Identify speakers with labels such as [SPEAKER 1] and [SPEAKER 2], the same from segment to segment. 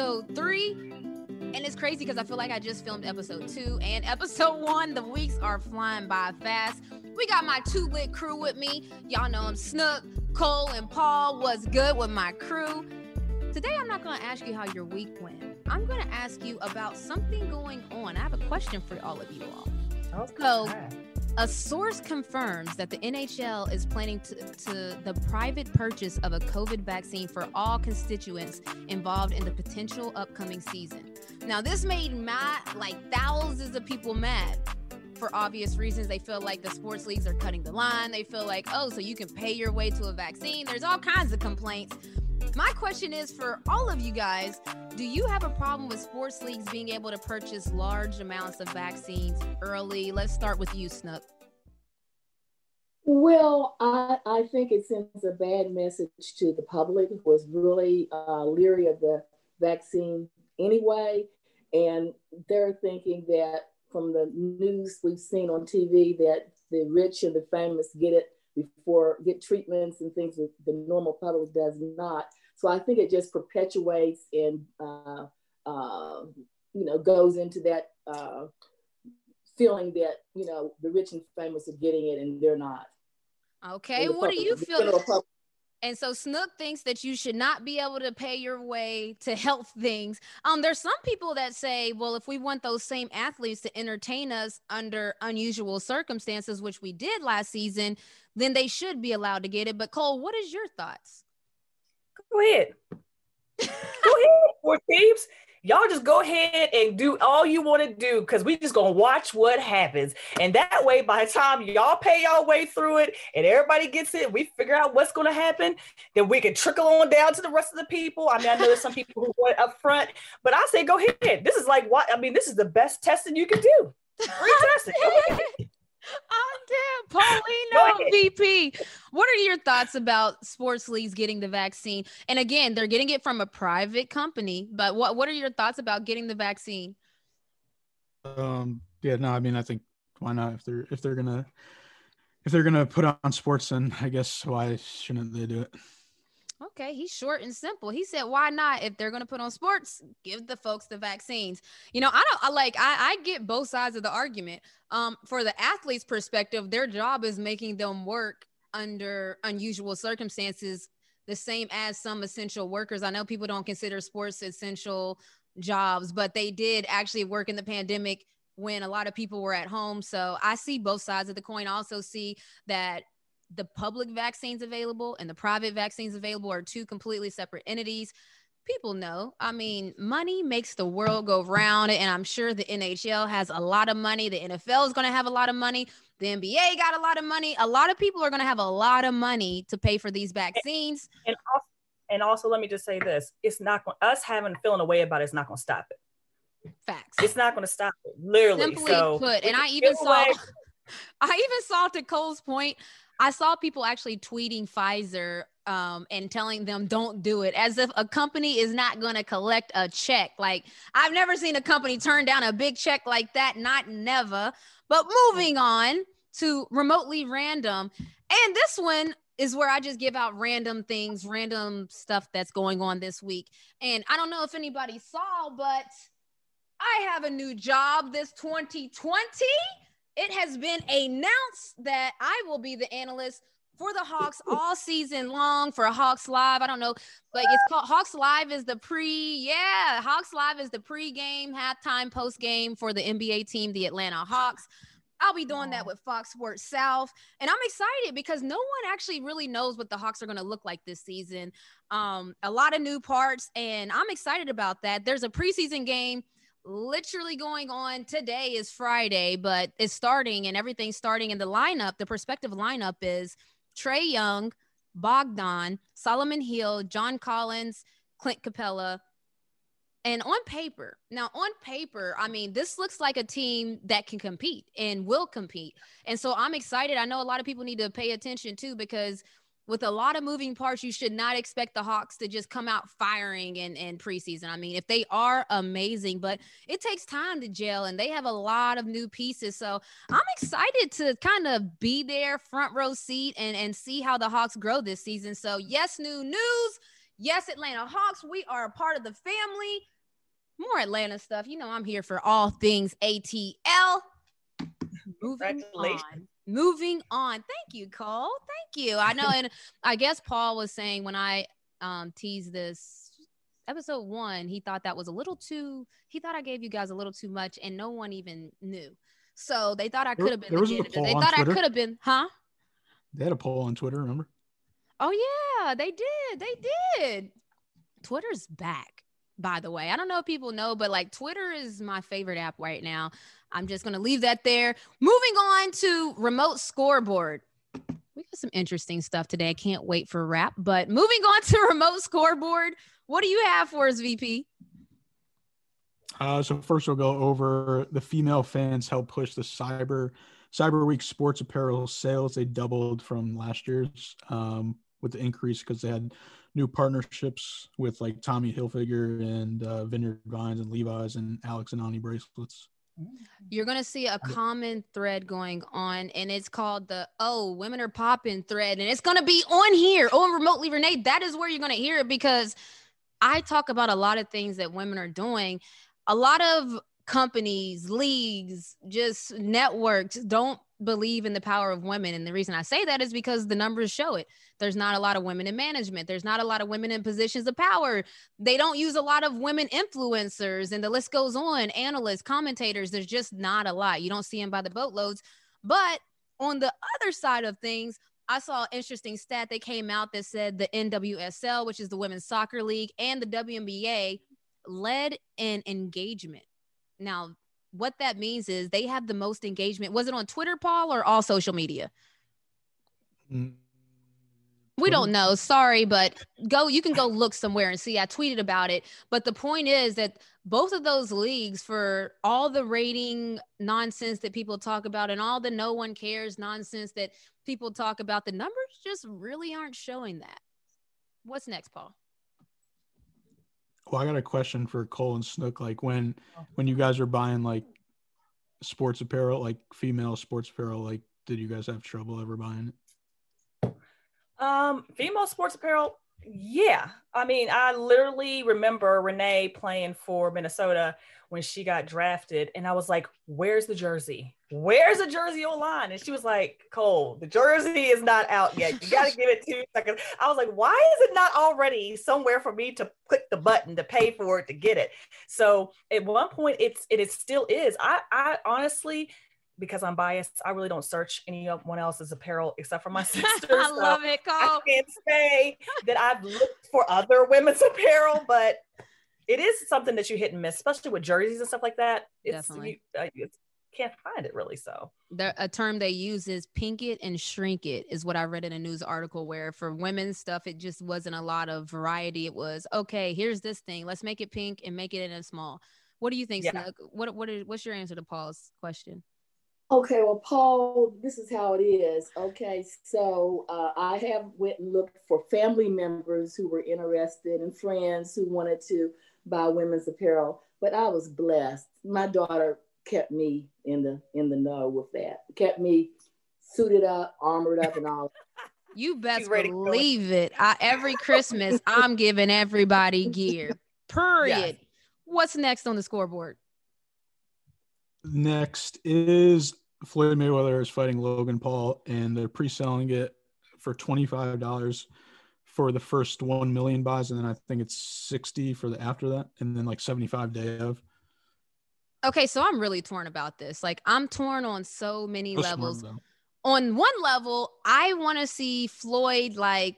[SPEAKER 1] episode three. And it's crazy because I feel like I just filmed episode two and episode one. The weeks are flying by fast. We got my two lit crew with me. Y'all know I'm Snook, Cole, and Paul. What's good with my crew? Today, I'm not going to ask you how your week went. I'm going to ask you about something going on. I have a question for all of you all. Okay. So, a source confirms that the NHL is planning to, to, the private purchase of a COVID vaccine for all constituents involved in the potential upcoming season. Now, this made mad like thousands of people mad for obvious reasons. They feel like the sports leagues are cutting the line. They feel like, oh, so you can pay your way to a vaccine. There's all kinds of complaints. My question is for all of you guys do you have a problem with sports leagues being able to purchase large amounts of vaccines early? Let's start with you, Snook.
[SPEAKER 2] Well, I, I think it sends a bad message to the public who was really uh, leery of the vaccine anyway. And they're thinking that from the news we've seen on TV that the rich and the famous get it before get treatments and things that the normal public does not. So I think it just perpetuates and uh, uh, you know goes into that uh, feeling that you know the rich and famous are getting it and they're not.
[SPEAKER 1] Okay, what do you feel? And so Snook thinks that you should not be able to pay your way to health things. Um, there's some people that say, well, if we want those same athletes to entertain us under unusual circumstances, which we did last season, then they should be allowed to get it. But Cole, what is your thoughts?
[SPEAKER 3] Go ahead. go ahead, four teams y'all just go ahead and do all you want to do because we just gonna watch what happens. And that way, by the time y'all pay y'all way through it and everybody gets it, we figure out what's gonna happen, then we can trickle on down to the rest of the people. I mean, I know there's some people who want up front, but I say go ahead. This is like what I mean, this is the best testing you can do. Free testing.
[SPEAKER 1] Oh damn, Paulino VP. What are your thoughts about sports leagues getting the vaccine? And again, they're getting it from a private company, but what what are your thoughts about getting the vaccine?
[SPEAKER 4] Um yeah, no, I mean I think why not if they're if they're gonna if they're gonna put on sports then I guess why shouldn't they do it?
[SPEAKER 1] Okay, he's short and simple. He said, "Why not? If they're going to put on sports, give the folks the vaccines." You know, I don't I like I, I get both sides of the argument. Um, for the athlete's perspective, their job is making them work under unusual circumstances, the same as some essential workers. I know people don't consider sports essential jobs, but they did actually work in the pandemic when a lot of people were at home. So I see both sides of the coin. I also see that the public vaccines available and the private vaccines available are two completely separate entities. People know. I mean, money makes the world go round, and I'm sure the NHL has a lot of money. The NFL is going to have a lot of money. The NBA got a lot of money. A lot of people are going to have a lot of money to pay for these vaccines.
[SPEAKER 3] And also, and also let me just say this: it's not going, us having a feeling a way about it is not going to stop it.
[SPEAKER 1] Facts.
[SPEAKER 3] It's not going to stop it. Literally.
[SPEAKER 1] Simply
[SPEAKER 3] so,
[SPEAKER 1] put, and I even saw. I even saw to Cole's point. I saw people actually tweeting Pfizer um, and telling them don't do it as if a company is not going to collect a check. Like I've never seen a company turn down a big check like that, not never. But moving on to remotely random. And this one is where I just give out random things, random stuff that's going on this week. And I don't know if anybody saw, but I have a new job this 2020 it has been announced that I will be the analyst for the Hawks all season long for Hawks Live. I don't know, like it's called Hawks Live is the pre, yeah, Hawks Live is the pre-game, halftime, post-game for the NBA team, the Atlanta Hawks. I'll be doing that with Fox Sports South. And I'm excited because no one actually really knows what the Hawks are going to look like this season. Um, a lot of new parts, and I'm excited about that. There's a preseason game literally going on today is Friday, but it's starting and everything's starting in the lineup. The perspective lineup is Trae Young, Bogdan, Solomon Hill, John Collins, Clint Capela. And on paper, now on paper, I mean, this looks like a team that can compete and will compete. And so I'm excited. I know a lot of people need to pay attention too, because with a lot of moving parts, you should not expect the Hawks to just come out firing in, in preseason. I mean, if they are amazing, but it takes time to gel and they have a lot of new pieces. So I'm excited to kind of be there front row seat and, and see how the Hawks grow this season. So, yes, new news. Yes, Atlanta Hawks, we are a part of the family. More Atlanta stuff. You know, I'm here for all things ATL. Moving on. Moving on. Thank you, Cole. Thank you. I know, and I guess Paul was saying when I um teased this episode one, he thought that was a little too. He thought I gave you guys a little too much, and no one even knew. So they thought I could have been.
[SPEAKER 4] There was a poll
[SPEAKER 1] They thought I could have been, huh?
[SPEAKER 4] They had a poll on Twitter, remember?
[SPEAKER 1] Oh yeah, they did. They did. Twitter's back, by the way. I don't know if people know, but like Twitter is my favorite app right now. I'm just gonna leave that there. Moving on to remote scoreboard. We got some interesting stuff today. I can't wait for rap. But moving on to remote scoreboard, what do you have for us, VP?
[SPEAKER 4] Uh, so first we'll go over the female fans help push the cyber cyber week sports apparel sales. They doubled from last year's um, with the increase because they had new partnerships with like Tommy Hilfiger and uh, Vineyard Vines and Levi's and Alex and Ani bracelets.
[SPEAKER 1] You're gonna see a common thread going on, and it's called the "Oh, women are popping" thread, and it's gonna be on here on remotely Renee. That is where you're gonna hear it because I talk about a lot of things that women are doing. A lot of companies, leagues, just networks don't believe in the power of women, and the reason I say that is because the numbers show it. There's not a lot of women in management. There's not a lot of women in positions of power. They don't use a lot of women influencers and the list goes on. Analysts commentators there's just not a lot. You don't see them by the boatloads. But on the other side of things i saw an interesting stat that came out that said the nwsl which is the women's soccer league and the WNBA led in engagement. Now what that means is they have the most engagement was it on twitter paul or all social media
[SPEAKER 4] Mm,
[SPEAKER 1] we don't know. Sorry, but go. You can go look somewhere and see. I tweeted about it. But the point is that both of those leagues, for all the rating nonsense that people talk about and all the no one cares nonsense that people talk about, the numbers just really aren't showing that. What's next, Paul?
[SPEAKER 4] Well, I got a question for Cole and Snook. Like when when you guys are buying like sports apparel, like female sports apparel, like did you guys have trouble ever buying it?
[SPEAKER 3] Um, female sports apparel. Yeah. I mean, I literally remember Renee playing for Minnesota when she got drafted, and I was like, Where's the jersey? Where's the jersey online? And she was like, Cole, the jersey is not out yet. You got to give it two seconds. I was like, Why is it not already somewhere for me to click the button to pay for it to get it? So at one point, it's it is still is. I I honestly because I'm biased, I really don't search anyone else's apparel except for my sister.
[SPEAKER 1] I
[SPEAKER 3] so
[SPEAKER 1] love it, Cole.
[SPEAKER 3] I can't say that I've looked for other women's apparel, but it is something that you hit and miss, especially with jerseys and stuff like that. It's,
[SPEAKER 1] Definitely.
[SPEAKER 3] You, uh, you can't find it really. So
[SPEAKER 1] the a term they use is pink it and shrink it is what I read in a news article where for women's stuff it just wasn't a lot of variety. It was okay, here's this thing, let's make it pink and make it in a small. What do you think,
[SPEAKER 3] Yeah.
[SPEAKER 1] Snook? What what is what's your answer to Paul's question?
[SPEAKER 2] Okay, well, Paul, this is how it is. Okay, so uh, I have went and looked for family members who were interested and friends who wanted to buy women's apparel, but I was blessed. My daughter kept me in the in the know with that. Kept me suited up, armored up, and all.
[SPEAKER 1] You best
[SPEAKER 3] She's ready to go.
[SPEAKER 1] believe it. I, every Christmas, I'm giving everybody gear. Period. What's next on the scoreboard?
[SPEAKER 4] Next is Floyd Mayweather is fighting Logan Paul, and they're pre-selling it for twenty five dollars for the first one million buys, and then I think it's sixty for the after that, and then like seventy five day of.
[SPEAKER 1] Okay, so I'm really torn about this. Like I'm torn on so many levels. on one level, I want to see Floyd like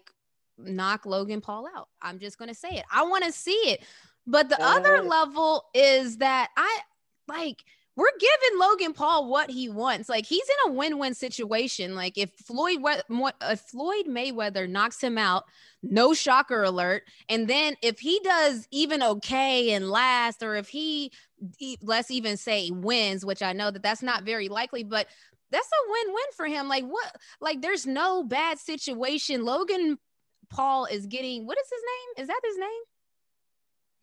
[SPEAKER 1] knock Logan Paul out. I'm just going to say it. I want to see it. But the other
[SPEAKER 2] Uh.
[SPEAKER 1] level is that I like we're giving Logan Paul what he wants. Like he's in a win-win situation. Like if Floyd if Floyd Mayweather knocks him out, no shocker alert. And then if he does even okay and last, or if he let's even say wins, which I know that that's not very likely, but that's a win-win for him. Like what? Like there's no bad situation. Logan Paul is getting what is his name? Is that his name?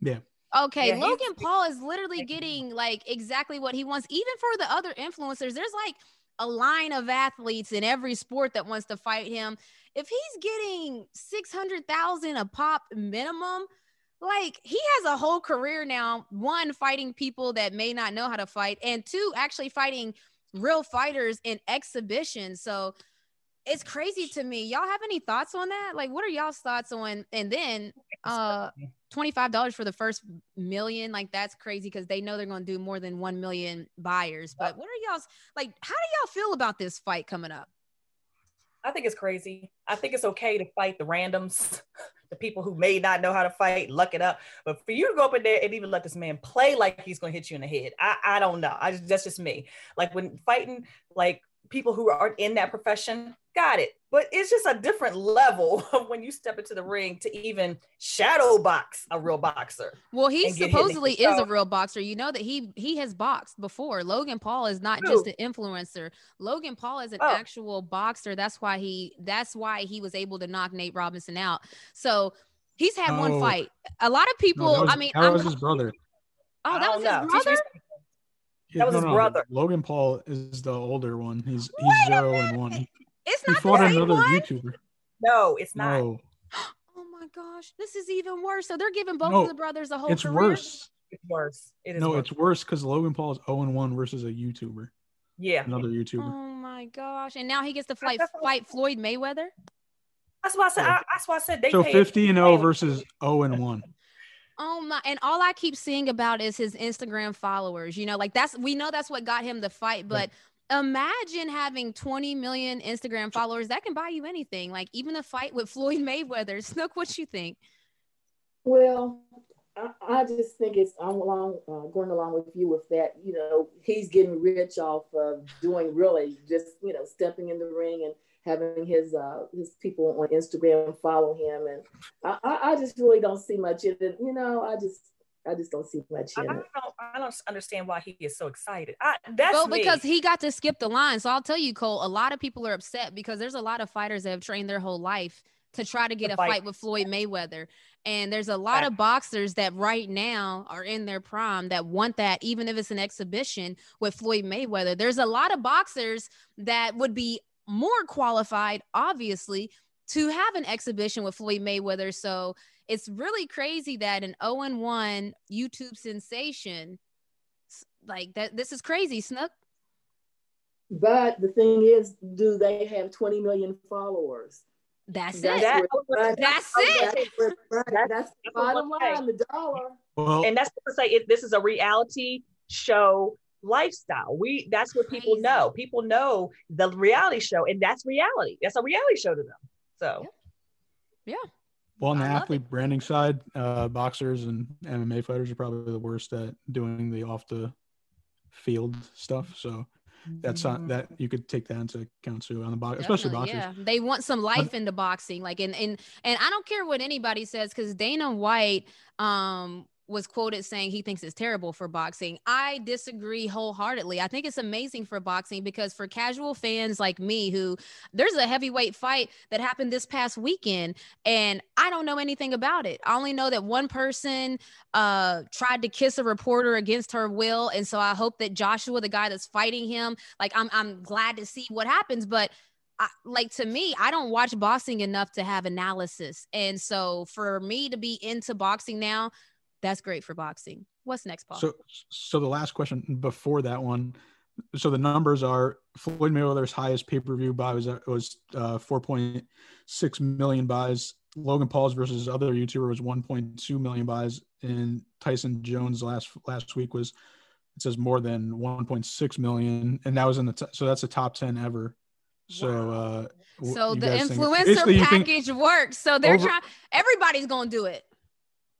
[SPEAKER 4] Yeah.
[SPEAKER 1] Okay,
[SPEAKER 3] Yeah,
[SPEAKER 1] Logan Paul is literally getting like exactly what he wants. Even for the other influencers, there's like a line of athletes in every sport that wants to fight him. if he's getting 600,000 a pop minimum, like he has a whole career now, one fighting people that may not know how to fight and two actually fighting real fighters in exhibitions. So it's crazy to me. Y'all have any thoughts on that? Like what are y'all's thoughts on and then uh $25 for the first million like that's crazy because they know they're going to do more than 1 million buyers but what are y'all's like how do y'all feel about this fight coming up?
[SPEAKER 3] I think it's crazy. I think it's okay to fight the randoms the people who may not know how to fight luck it up but for you to go up in there and even let this man play like he's going to hit you in the head i, I don't know. I just that's just me. Like when fighting like people who aren't in that profession got it. But it's just a different level when you step into the ring to even shadow box a real boxer.
[SPEAKER 1] Well, he supposedly is a real boxer. You know that he he has boxed before. Logan Paul is not just an influencer. Logan Paul is an oh. actual boxer. That's why he that's why he was able to knock Nate Robinson out. So he's had oh. one fight. A lot of people, no,
[SPEAKER 4] was,
[SPEAKER 1] I mean,
[SPEAKER 4] that was his brother.
[SPEAKER 1] Oh, that was his brother.
[SPEAKER 3] That was no, his no, brother.
[SPEAKER 4] Logan Paul is the older one. He's he's Wait zero and one.
[SPEAKER 1] It's not he fought another one? YouTuber.
[SPEAKER 3] No, it's not.
[SPEAKER 1] No. oh my gosh, this is even worse. So they're giving both no, of the brothers a whole.
[SPEAKER 4] It's
[SPEAKER 1] career?
[SPEAKER 4] worse.
[SPEAKER 3] It's worse. It is
[SPEAKER 4] no,
[SPEAKER 3] worse.
[SPEAKER 4] it's worse because Logan Paul is 0 and 1 versus a YouTuber.
[SPEAKER 3] Yeah.
[SPEAKER 4] Another YouTuber.
[SPEAKER 1] Oh my gosh. And now he gets to fight fight Floyd Mayweather.
[SPEAKER 3] That's why I said I, that's why I said they
[SPEAKER 4] So 50 and 0 versus 0 and 1.
[SPEAKER 1] Oh my and all I keep seeing about is his Instagram followers. You know, like that's we know that's what got him the fight, but imagine having 20 million Instagram followers. That can buy you anything. Like even a fight with Floyd Mayweather. Snook, what you think?
[SPEAKER 2] Well, I, I just think it's I'm along uh, going along with you with that. You know, he's getting rich off of doing really just you know stepping in the ring and having his uh, his people on Instagram follow him, and I, I just really don't see much in it. You know, I just I just don't see much in I
[SPEAKER 3] don't, I don't understand why he is so excited. I, that's
[SPEAKER 1] well
[SPEAKER 3] me.
[SPEAKER 1] because he got to skip the line. So I'll tell you, Cole. A lot of people are upset because there's a lot of fighters that have trained their whole life to try to get a fight. fight. with Floyd Mayweather. And there's a lot of boxers that right now are in their prime that want that, even if it's an exhibition with Floyd Mayweather. There's a lot of boxers that would be more qualified, obviously, to have an exhibition with Floyd Mayweather. So it's really crazy that an 0 1 YouTube sensation, like that, this is crazy, Snook.
[SPEAKER 2] But the thing is, do they have 20 million followers?
[SPEAKER 1] That's, that's it. Where, that's, it.
[SPEAKER 2] That's, that's the bottom line, the dollar.
[SPEAKER 3] Well, and that's to say, it, this is a reality show lifestyle. We that's what people know. People know the reality show, and that's reality. That's a reality show to them. So,
[SPEAKER 1] yeah. yeah.
[SPEAKER 4] Well, on the athlete it. branding side, uh, boxers and MMA fighters are probably the worst at doing the off the field stuff. So that's not, that you could take that into account too on the box, especially boxers. Yeah,
[SPEAKER 1] they want some life into boxing, like and and and I don't care what anybody says because Dana White, um, was quoted saying he thinks it's terrible for boxing. I disagree wholeheartedly. I think it's amazing for boxing because for casual fans like me, who there's a heavyweight fight that happened this past weekend, and I don't know anything about it. I only know that one person uh, tried to kiss a reporter against her will, and so I hope that Joshua, the guy that's fighting him, like I'm, I'm glad to see what happens, but. I, like to me, I don't watch boxing enough to have analysis. And so for me to be into boxing now, that's great for boxing. What's next, Paul?
[SPEAKER 4] So, so the last question before that one. So the numbers are Floyd Mayweather's highest pay per view buy was was uh, 4.6 million buys. Logan Paul's versus other YouTuber was 1.2 million buys, and Tyson Jones last last week was it says more than 1.6 million, and that was in the t- so that's the top 10 ever. So, uh,
[SPEAKER 1] so the influencer package works. So they're over, trying. Everybody's gonna do it.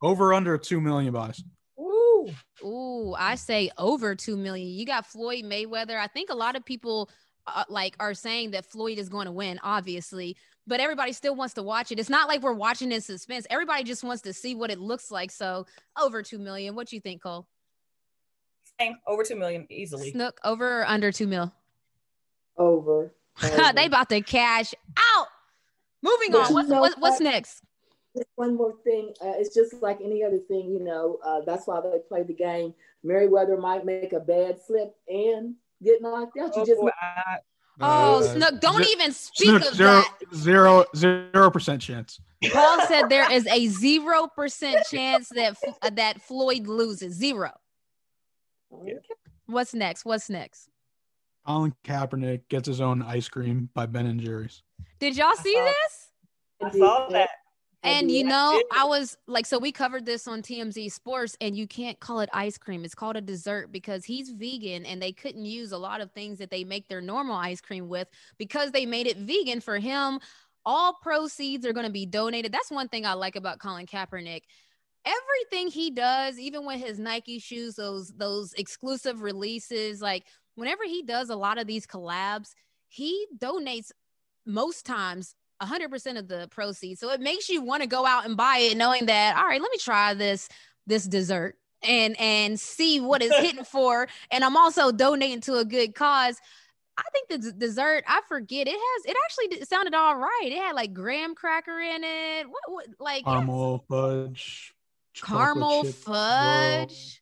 [SPEAKER 4] Over under two million buys.
[SPEAKER 1] Ooh. Ooh, I say over 2 million. You got Floyd Mayweather. I think a lot of people uh, like are saying that Floyd is going to win, obviously, but everybody still wants to watch it. It's not like we're watching in suspense. Everybody just wants to see what it looks like. So over 2 million. What do you think, Cole?
[SPEAKER 3] Same, over 2 million easily.
[SPEAKER 1] Snook over or under 2 mil?
[SPEAKER 2] Over. over.
[SPEAKER 1] they about to cash out. Moving but on. What's, what, what's next?
[SPEAKER 2] One more thing. Uh, it's just like any other thing, you know. Uh, that's why they play the game. Merriweather might make a bad slip and get knocked out. You oh, just
[SPEAKER 3] boy, I,
[SPEAKER 1] Oh,
[SPEAKER 4] Uh,
[SPEAKER 1] Snook, don't
[SPEAKER 4] ze-
[SPEAKER 1] even speak
[SPEAKER 4] Snook,
[SPEAKER 1] of
[SPEAKER 4] zero,
[SPEAKER 1] that.
[SPEAKER 4] zero, zero percent chance.
[SPEAKER 1] Paul said there is a zero percent chance that uh, that Floyd loses. Zero.
[SPEAKER 3] Yeah.
[SPEAKER 1] What's next? What's next?
[SPEAKER 4] Colin Kaepernick gets his own ice cream by Ben and Jerry's.
[SPEAKER 1] Did y'all see
[SPEAKER 3] saw-
[SPEAKER 1] this?
[SPEAKER 3] I saw that.
[SPEAKER 1] And you know. I was like, so we covered this on TMZ Sports, and you can't call it ice cream. It's called a dessert because he's vegan and they couldn't use a lot of things that they make their normal ice cream with because they made it vegan for him. All proceeds are going to be donated. That's one thing I like about Colin Kaepernick. Everything he does, even with his Nike shoes, those those exclusive releases, like whenever he does a lot of these collabs, he donates most times 100% of the proceeds. So it makes you want to go out and buy it knowing that all right, let me try this this dessert and and see what it's hitting for and I'm also donating to a good cause. I think the d- dessert, I forget. It has it actually d- sounded all right. It had like graham cracker in it. What, what like
[SPEAKER 4] Caramel fudge.
[SPEAKER 1] caramel
[SPEAKER 4] chip
[SPEAKER 1] fudge.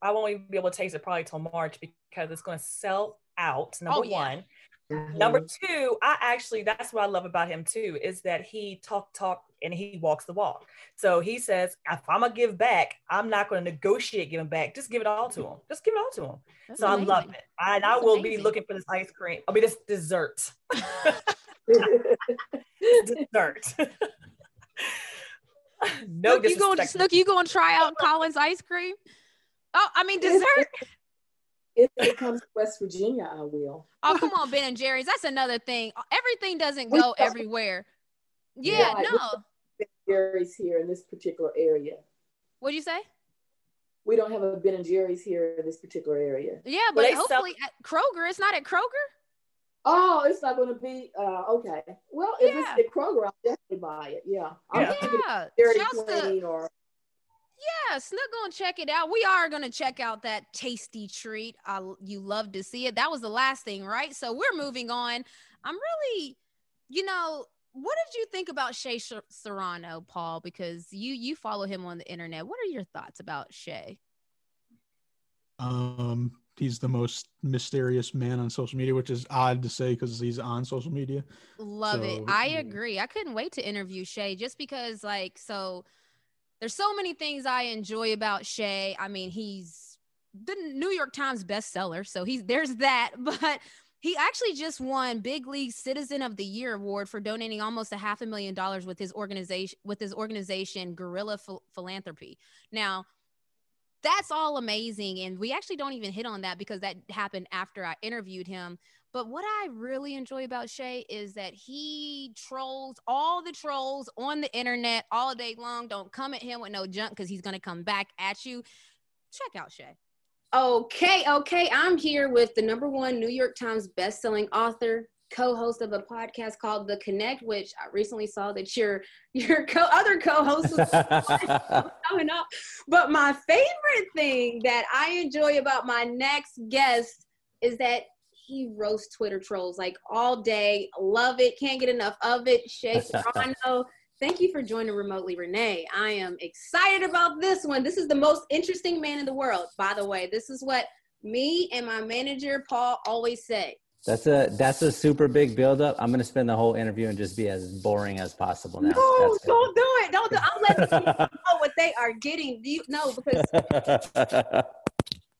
[SPEAKER 3] I won't even be able to taste it probably till March because it's going to sell out. Number
[SPEAKER 1] Oh, yeah.
[SPEAKER 3] one.
[SPEAKER 2] Mhm.
[SPEAKER 3] Number two, I actually that's what I love about him too is that he talk talk and he walks the walk. So he says, if I'm gonna give back, I'm not gonna negotiate giving back. Just give it all to him. Just give it all to him.
[SPEAKER 1] That's
[SPEAKER 3] so I love it. I, and I will be looking for this ice cream. I mean this dessert. dessert. no
[SPEAKER 1] you going. Snook, you going to try out Colin's ice cream? Oh, I mean dessert.
[SPEAKER 2] If it comes to West Virginia, I will.
[SPEAKER 1] Oh, come on, Ben and Jerry's. That's another thing. Everything doesn't go everywhere. Yeah,
[SPEAKER 2] Right.
[SPEAKER 1] no.
[SPEAKER 2] Ben and Jerry's here in this particular area.
[SPEAKER 1] What'd you say?
[SPEAKER 2] We don't have a Ben and Jerry's here in this particular area.
[SPEAKER 1] Yeah,
[SPEAKER 3] Well,
[SPEAKER 1] but
[SPEAKER 3] they sell-
[SPEAKER 1] hopefully at Kroger. It's not at Kroger.
[SPEAKER 2] Oh, it's not going to be uh, okay. Well, if
[SPEAKER 1] Yeah.
[SPEAKER 2] it's at Kroger, I'll definitely buy it. Yeah,
[SPEAKER 3] Yeah.
[SPEAKER 1] Yeah, shouts to
[SPEAKER 2] or
[SPEAKER 1] yeah. Snook gonna check it out. We are gonna check out that tasty treat. I, you love to see it. That was the last thing, right? So we're moving on. I'm really, you know, what did you think about Shea Serrano, Paul? Because you you follow him on the internet. What are your thoughts about Shea?
[SPEAKER 4] Um, he's the most mysterious man on social media, which is odd to say because he's on social media.
[SPEAKER 1] Love it. I
[SPEAKER 4] yeah.
[SPEAKER 1] agree. I couldn't wait to interview Shea just because, like, so there's so many things I enjoy about Shea. I mean, he's the New York Times bestseller, so he's there's that. But he actually just won Big League Citizen of the Year award for donating almost a half a million dollars with his organization with his organization Gorilla Phil- Philanthropy. Now, that's all amazing, and we actually don't even hit on that because that happened after I interviewed him. But what I really enjoy about Shea is that he trolls all the trolls on the internet all day long. Don't come at him with no junk because he's going to come back at you. Check out Shea. Okay, okay. I'm here with the number one New York Times bestselling author, co-host of a podcast called The Connect, which I recently saw that your your co other co-host was coming up. But my favorite thing that I enjoy about my next guest is that he roasts Twitter trolls like all day. Love it. Can't get enough of it. Shea Serrano. Thank you for joining remotely, Renee. I am excited about this one. This is the most interesting man in the world, by the way. This is what me and my manager Paul always say.
[SPEAKER 5] That's a that's a super big buildup. I'm gonna spend the whole interview and just be as boring as possible now.
[SPEAKER 1] No, don't do it. Don't do it. I'm letting people know what they are getting. Do you know because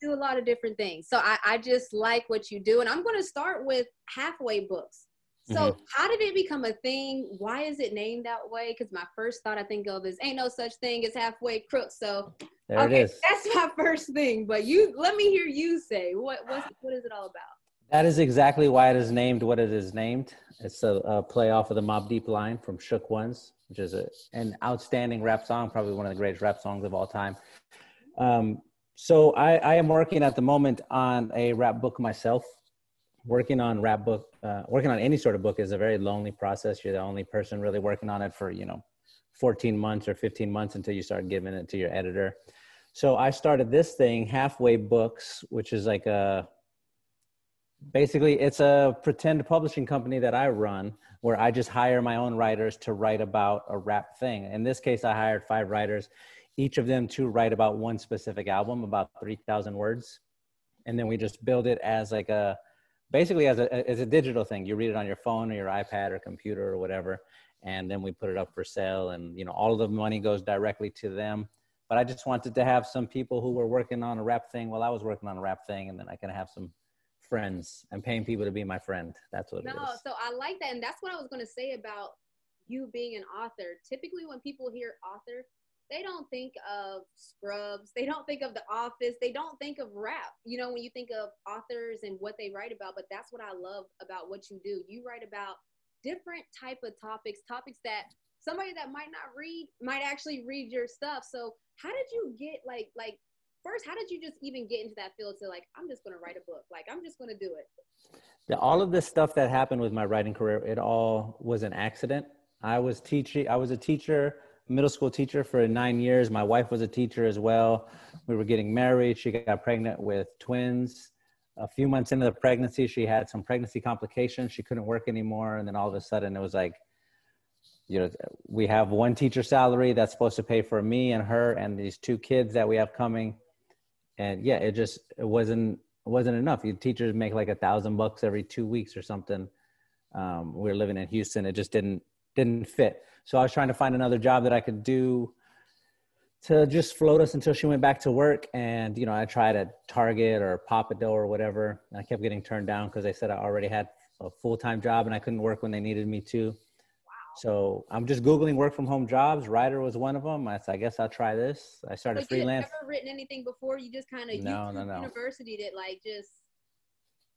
[SPEAKER 1] do a lot of different things. So I, I just like what you do. And I'm going to start with halfway books. So
[SPEAKER 5] Mhm.
[SPEAKER 1] how did it become a thing? Why is it named that way? Because my first thought I think of is ain't no such thing as halfway crooks. So
[SPEAKER 5] there
[SPEAKER 1] okay, that's my first thing. But you let me hear you say what what's, what is it all about?
[SPEAKER 5] That is exactly why it is named what it is named. It's a, a play off of the Mobb Deep line from Shook Ones, which is a, an outstanding rap song, probably one of the greatest rap songs of all time. Um, so I, I am working at the moment on a rap book myself. Working on rap book, uh, working on any sort of book is a very lonely process. You're the only person really working on it for you know, 14 months or 15 months until you start giving it to your editor. So I started this thing, Halfway Books, which is like a basically it's a pretend publishing company that I run where I just hire my own writers to write about a rap thing. In this case, I hired five writers, each of them to write about one specific album, about 3,000 words. And then we just build it as like a basically as a as a digital thing. You read it on your phone or your iPad or computer or whatever, and then we put it up for sale, and you know all of the money goes directly to them. But I just wanted to have some people who were working on a rap thing while I was working on a rap thing, and then I can have some friends. I'm paying people to be my friend. That's what it is.
[SPEAKER 1] no,
[SPEAKER 5] it is.
[SPEAKER 1] so I like that, and that's what I was gonna say about you being an author. Typically, when people hear author, they don't think of Scrubs. They don't think of The Office. They don't think of rap. You know, when you think of authors and what they write about, but that's what I love about what you do. You write about different type of topics, topics that somebody that might not read might actually read your stuff. So, how did you get like like first, how did you just even get into that field to like I'm just going to write a book. Like I'm just going to do it.
[SPEAKER 5] All of this stuff that happened with my writing career, it all was an accident. I was teaching. I was a teacher, middle school teacher for nine years. My wife was a teacher as well. We were getting married. She got pregnant with twins. A few months into the pregnancy, she had some pregnancy complications. She couldn't work anymore, and then all of a sudden, it was like, you know, we have one teacher salary that's supposed to pay for me and her and these two kids that we have coming, and yeah, it just it wasn't wasn't enough. You teachers make like a thousand bucks every two weeks or something. Um, we were living in Houston. It just didn't didn't fit. So I was trying to find another job that I could do to just float us until she went back to work. And, you know, I tried at Target or Pappadeaux or whatever. I kept getting turned down because they said I already had a full time job and I couldn't work when they needed me to. Wow. So I'm just Googling work from home jobs. Writer was one of them. I said, I guess I'll try this. I started freelance.
[SPEAKER 1] You never written anything before? You just kind of,
[SPEAKER 5] no, no, no.
[SPEAKER 1] university did like just.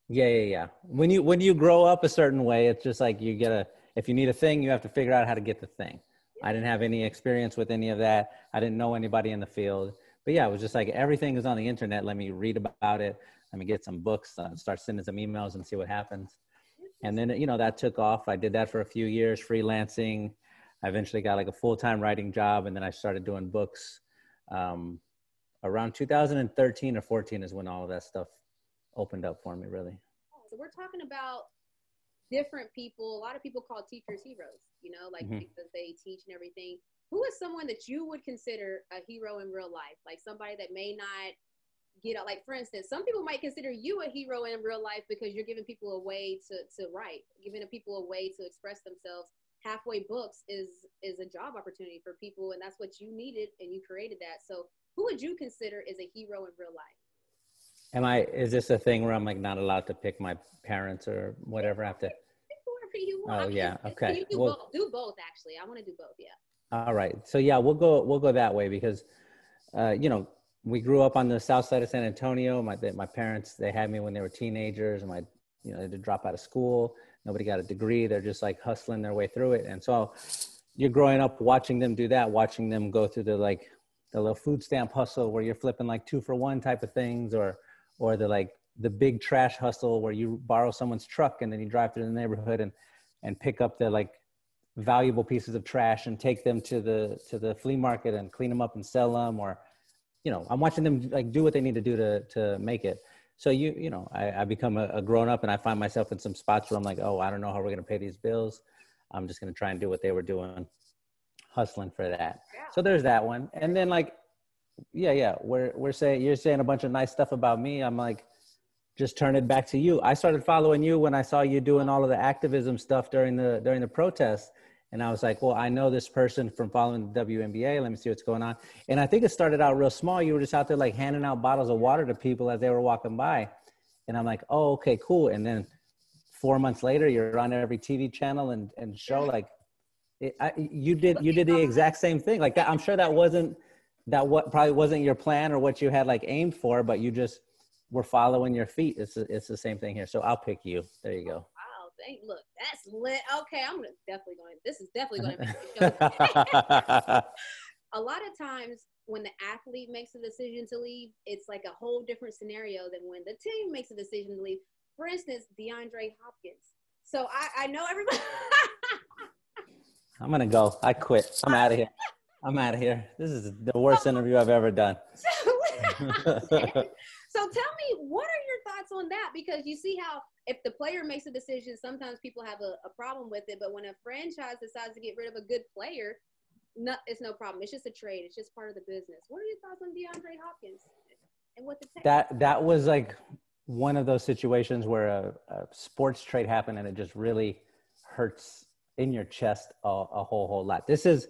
[SPEAKER 5] Yeah, yeah, yeah. When you, when you grow up a certain way, it's just like you get a, if you need a thing, you have to figure out how to get the thing. I didn't have any experience with any of that. I didn't know anybody in the field. But yeah, it was just like everything is on the internet. Let me read about it. Let me get some books, uh, start sending some emails and see what happens. And then, you know, that took off. I did that for a few years, freelancing. I eventually got like a full time writing job. And then I started doing books. Um, around 2013 or 14 is when all of that stuff opened up for me, really.
[SPEAKER 1] So we're talking about different people. A lot of people call teachers heroes, you know, like mm-hmm. because they teach and everything. Who is someone that you would consider a hero in real life? Like somebody that may not get out. Like for instance, some people might consider you a hero in real life because you're giving people a way to to write, giving people a way to express themselves. Halfway books is is a job opportunity for people, and that's what you needed, and you created that. So, who would you consider is a hero in real life?
[SPEAKER 5] Am I? Is this a thing where I'm like not allowed to pick my parents or whatever? I have to.
[SPEAKER 1] Whoever you want.
[SPEAKER 5] Oh yeah. Okay.
[SPEAKER 1] You do, well, both. do both actually. I want to do both. Yeah.
[SPEAKER 5] All right. So yeah, we'll go. We'll go that way because, uh, you know, we grew up on the south side of San Antonio. My my parents they had me when they were teenagers. And my you know they had to drop out of school. Nobody got a degree. They're just like hustling their way through it. And so, you're growing up watching them do that, watching them go through the like the little food stamp hustle where you're flipping like two for one type of things or or the like the big trash hustle where you borrow someone's truck and then you drive through the neighborhood and and pick up the like valuable pieces of trash and take them to the to the flea market and clean them up and sell them or you know i'm watching them like do what they need to do to to make it. So you you know i, I become a, a grown up and i find myself in some spots where i'm like oh i don't know how we're going to pay these bills. I'm just going to try and do what they were doing hustling for that. Yeah. so there's that one. And then like yeah, yeah. We're we're saying you're saying a bunch of nice stuff about me. I'm like, just turn it back to you. I started following you when I saw you doing all of the activism stuff during the during the protests. And I was like, well, I know this person from following the WNBA. Let me see what's going on. And I think it started out real small. You were just out there like handing out bottles of water to people as they were walking by. And I'm like, oh, okay, cool. And then four months later, you're on every TV channel and, and show like, it, I, you did you did the exact same thing like that. I'm sure that wasn't that what probably wasn't your plan or what you had like aimed for, but you just were following your feet. It's it's the same thing here. So I'll pick you. There you go.
[SPEAKER 1] Oh, wow, thank look, that's lit. Okay, I'm gonna definitely going. This is definitely going to be a lot of times when the athlete makes a decision to leave, it's like a whole different scenario than when the team makes a decision to leave. For instance, DeAndre Hopkins. So I, I know everybody.
[SPEAKER 5] I'm gonna go. I quit. I'm out of here. I'm out of here. This is the worst interview I've ever done.
[SPEAKER 1] so tell me, what are your thoughts on that? Because you see how if the player makes a decision, sometimes people have a, a problem with it. But when a franchise decides to get rid of a good player, no, it's no problem. It's just a trade. It's just part of the business. What are your thoughts on DeAndre Hopkins and what the
[SPEAKER 5] that that was like one of those situations where a, a sports trade happened and it just really hurts in your chest a, a whole whole lot. This is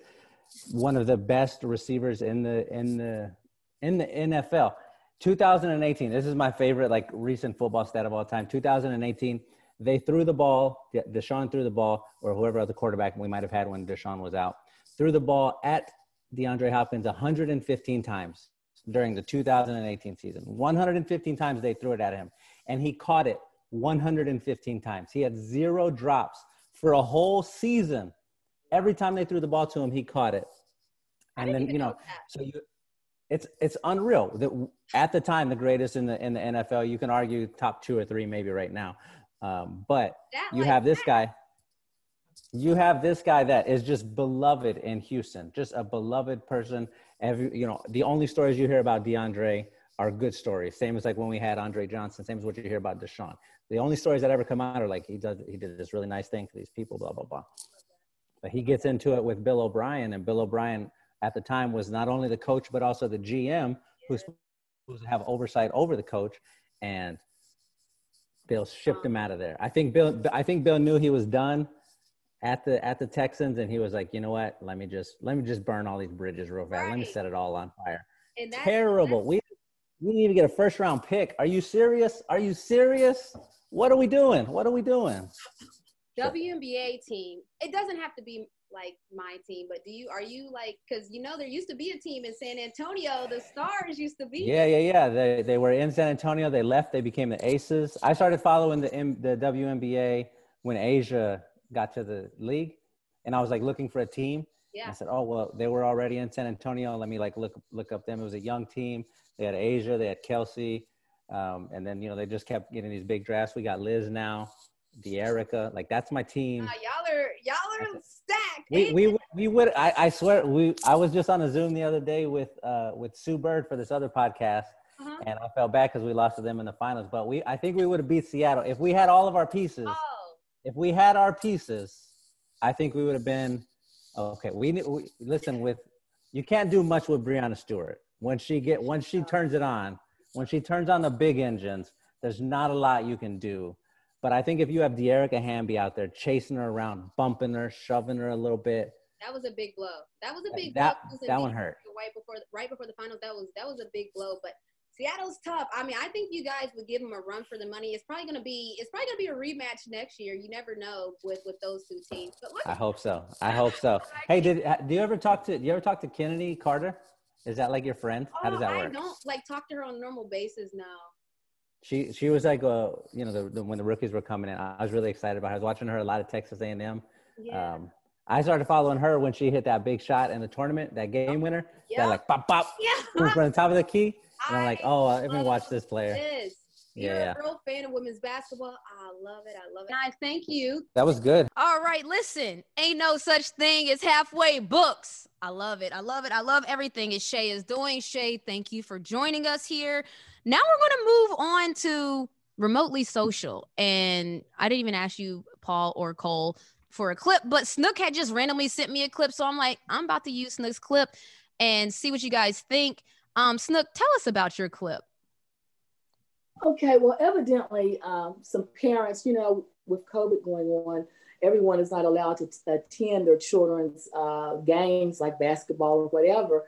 [SPEAKER 5] one of the best receivers in the in the in the NFL. 2018. This is my favorite like recent football stat of all time. 2018. They threw the ball. Deshaun threw the ball, or whoever other quarterback we might have had when Deshaun was out, threw the ball at DeAndre Hopkins 115 times during the 2018 season. 115 times they threw it at him, and he caught it 115 times. He had zero drops for a whole season. Every time they threw the ball to him, he caught it. And then you know, know so you, it's it's unreal. That at the time, the greatest in the in the NFL. You can argue top two or three maybe right now, um, but that you like have this that. guy. You have this guy that is just beloved in Houston, just a beloved person. Every you know, the only stories you hear about DeAndre are good stories. Same as like when we had Andre Johnson. Same as what you hear about Deshaun. The only stories that ever come out are like he does he did this really nice thing for these people, blah blah blah. But he gets into it with Bill O'Brien, and Bill O'Brien at the time was not only the coach but also the GM who's supposed to have oversight over the coach, and Bill shipped him out of there. I think Bill I think Bill knew he was done at the at the Texans, and he was like, you know what? Let me just let me just burn all these bridges real fast. Right. Let me set it all on fire. Terrible. We we didn't even get a first round pick. Are you serious? Are you serious? What are we doing? What are we doing?
[SPEAKER 1] WNBA team. It doesn't have to be like my team, but do you are you like because you know there used to be a team in San Antonio. The Stars used to be.
[SPEAKER 5] Yeah, yeah, yeah. They they were in San Antonio. They left. They became the Aces. I started following the M, the WNBA when A'ja got to the league, and I was like looking for a team. Yeah. I said, oh well, they were already in San Antonio. Let me like look look up them. It was a young team. They had A'ja. They had Kelsey. Um, and then you know they just kept getting these big drafts. We got Liz now, Dearica. Like that's my team.
[SPEAKER 1] Uh, y'all are y'all are stacked.
[SPEAKER 5] We we we would. I, I swear we. I was just on a Zoom the other day with uh with Sue Bird for this other podcast, uh-huh. and I felt bad because we lost to them in the finals. But we I think we would have beat Seattle if we had all of our pieces. Oh. If we had our pieces, I think we would have been okay. We, we listen with. You can't do much with Breanna Stewart when she get when she turns it on when she turns on the big engines, there's not a lot you can do. But I think if you have Dearica Hamby out there chasing her around, bumping her, shoving her a little bit.
[SPEAKER 1] That was a big blow. That was a big
[SPEAKER 5] that,
[SPEAKER 1] blow.
[SPEAKER 5] That, that one hurt.
[SPEAKER 1] Right before right before the finals, that was that was a big blow. But Seattle's tough. I mean, I think you guys would give them a run for the money. It's probably gonna be it's probably gonna be a rematch next year. You never know with with those two teams. But
[SPEAKER 5] I hope so. I hope so. hey, did do you ever talk to do you ever talk to Kennedy Carter? Is that like your friend? How does oh, that oh, work?
[SPEAKER 1] I don't like talk to her on a normal basis now.
[SPEAKER 5] She she was like uh you know the, the, when the rookies were coming in, I was really excited about her. I was watching her a lot of Texas A and M. Yeah. Um, I started following her when she hit that big shot in the tournament, that game winner, yep. that like pop pop yeah. from the top of the key. And I'm like, oh, let me watch this player.
[SPEAKER 1] This. You're yeah. a real fan of women's basketball. I love it. I love it. I thank you.
[SPEAKER 5] That was good.
[SPEAKER 1] All right, listen. Ain't no such thing as halfway books. I love it. I love it. I love everything that Shea is doing. Shea, thank you for joining us here. Now we're going to move on to remotely social. And I didn't even ask you, Paul or Cole, for a clip, but Snook had just randomly sent me a clip. So I'm like, I'm about to use Snook's clip and see what you guys think. Um, Snook, tell us about your clip.
[SPEAKER 2] Okay, well, evidently, um, some parents, you know, with COVID going on, everyone is not allowed to attend their children's uh, games like basketball or whatever.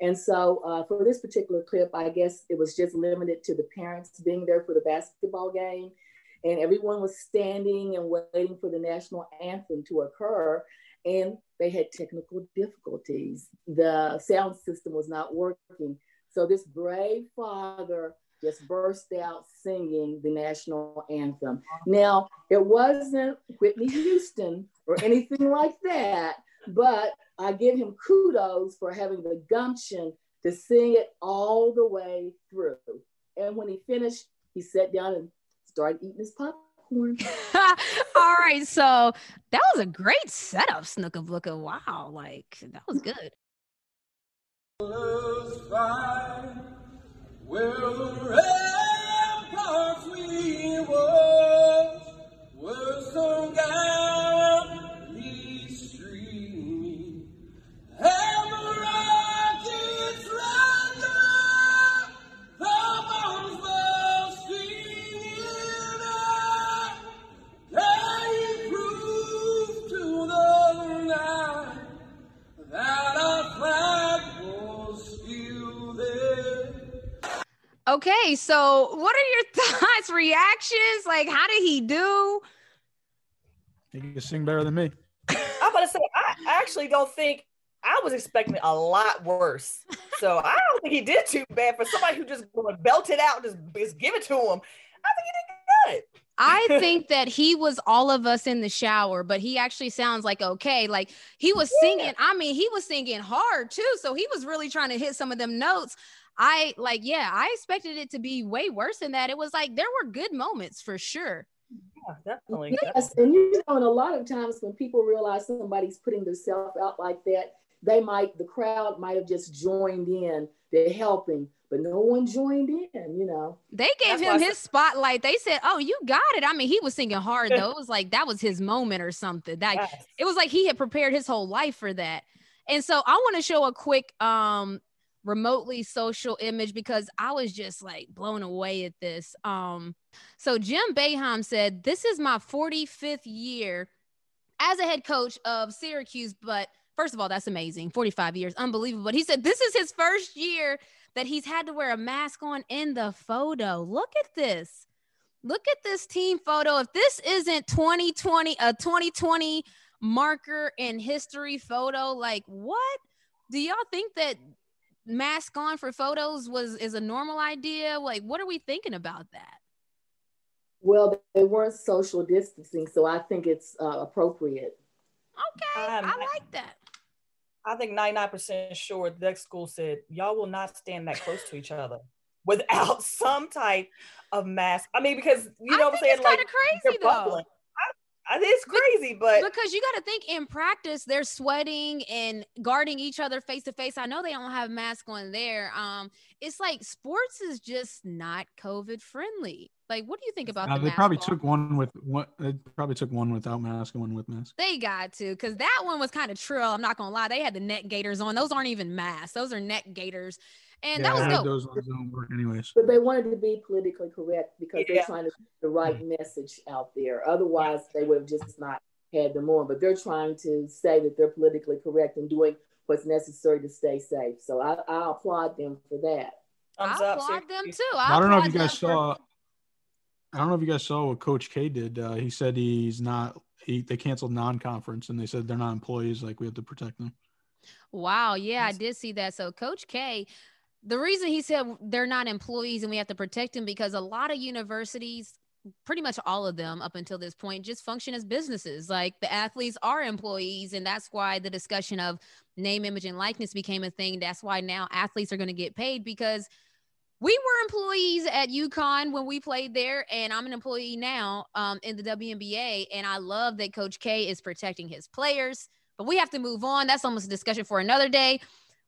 [SPEAKER 2] And so uh, for this particular clip, I guess it was just limited to the parents being there for the basketball game. And everyone was standing and waiting for the national anthem to occur. And they had technical difficulties. The sound system was not working. So this brave father just burst out singing the national anthem. Now, it wasn't Whitney Houston or anything like that, but I give him kudos for having the gumption to sing it all the way through. And when he finished, he sat down and started eating his popcorn.
[SPEAKER 1] all right, so that was a great setup, Snook of Looker. Wow, like that was good. Well, the ramparts we watched Okay, so what are your thoughts, reactions? Like, how did he do?
[SPEAKER 4] He can sing better than me.
[SPEAKER 3] I'm about to say, I actually don't think I was expecting a lot worse. So I don't think he did too bad for somebody who just going to belt it out, just, just give it to him. I think he did good.
[SPEAKER 1] I think that he was all of us in the shower, but he actually sounds like okay. Like he was yeah. singing. I mean, he was singing hard too. So he was really trying to hit some of them notes. I like, yeah, I expected it to be way worse than that. It was like there were good moments for sure.
[SPEAKER 3] Yeah, definitely.
[SPEAKER 2] Yes,
[SPEAKER 3] definitely.
[SPEAKER 2] and you know, and a lot of times when people realize somebody's putting themselves out like that, they might, the crowd might have just joined in. They're helping, but no one joined in, you know.
[SPEAKER 1] They gave That's him his spotlight. They said, Oh, you got it. I mean, he was singing hard though. It was like that was his moment or something. That yes. it was like he had prepared his whole life for that. And so I want to show a quick um remotely social image because I was just like blown away at this. Um, so Jim Boeheim said, This is my 45th year as a head coach of Syracuse, but first of all, that's amazing. 45 years, unbelievable. But he said this is his first year that he's had to wear a mask on in the photo. Look at this. Look at this team photo. If this isn't 2020, a 2020 marker in history photo, like what? Do y'all think that mask on for photos was is a normal idea? Like, what are we thinking about that?
[SPEAKER 2] Well, they weren't social distancing, so I think it's uh, appropriate.
[SPEAKER 1] Okay, um, I like that.
[SPEAKER 3] I think 99% sure the school said, y'all will not stand that close to each other without some type of mask. I mean, because you know I what I'm saying?
[SPEAKER 1] It's like kind of crazy though.
[SPEAKER 3] It's crazy, but
[SPEAKER 1] because you got to think in practice, they're sweating and guarding each other face to face. I know they don't have masks on there. Um, it's like sports is just not COVID friendly. Like, what do you think about
[SPEAKER 4] uh,
[SPEAKER 1] the
[SPEAKER 4] They probably ball? took one with one. They probably took one without mask and one with mask.
[SPEAKER 1] They got to, because that one was kind of trill. I'm not gonna lie. They had the neck gaiters on. Those aren't even masks. Those are neck gaiters. And yeah, that was dope.
[SPEAKER 4] Those ones don't work anyways.
[SPEAKER 2] But they wanted to be politically correct because yeah. they're trying to put the right yeah. message out there. Otherwise, they would have just not had them on. But they're trying to say that they're politically correct and doing what's necessary to stay safe. So I, I applaud them for that.
[SPEAKER 1] I applaud them too. I,
[SPEAKER 4] I don't know if you guys saw. For- I don't know if you guys saw what Coach K did. Uh, he said he's not. He they canceled non-conference and they said they're not employees. Like we have to protect them.
[SPEAKER 1] Wow. Yeah, I did see that. So Coach K, the reason he said they're not employees and we have to protect them because a lot of universities pretty much all of them up until this point just function as businesses like the athletes are employees and that's why the discussion of name image and likeness became a thing that's why now athletes are going to get paid because we were employees at UConn when we played there, and I'm an employee now um, in the WNBA. And I love that Coach K is protecting his players. But we have to move on. That's almost a discussion for another day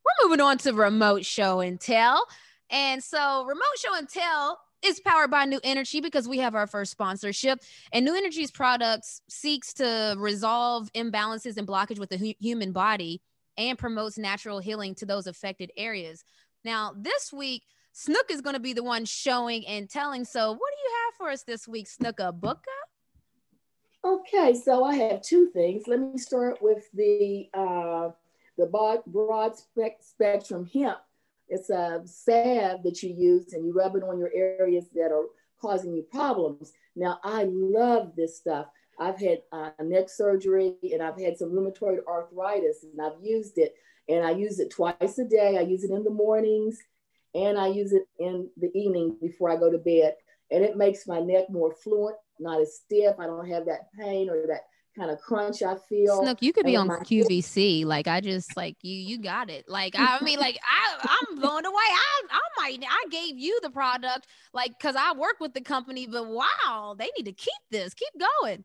[SPEAKER 1] we're moving on to remote show and tell. And so, remote show and tell is powered by New Energy because we have our first sponsorship. And New Energy's products seeks to resolve imbalances and blockage with the hu- human body and promotes natural healing to those affected areas. Now, this week, Snook is going to be the one showing and telling. So, what do you have for us this week, Snooka Booka?
[SPEAKER 2] Okay, so I have two things. Let me start with the uh, the broad spectrum hemp. It's a salve that you use and you rub it on your areas that are causing you problems. Now, I love this stuff. I've had uh, neck surgery and I've had some rheumatoid arthritis and I've used it and I use it twice a day. I use it in the mornings and I use it in the evening before I go to bed. And it makes my neck more fluent, not as stiff. I don't have that pain or that kind of crunch I feel.
[SPEAKER 1] Snook, you could be on QVC. Like I just like you, you got it. Like I mean, like I, I'm blown away. I, I might, I gave you the product, like because I work with the company. But wow, they need to keep this. Keep going.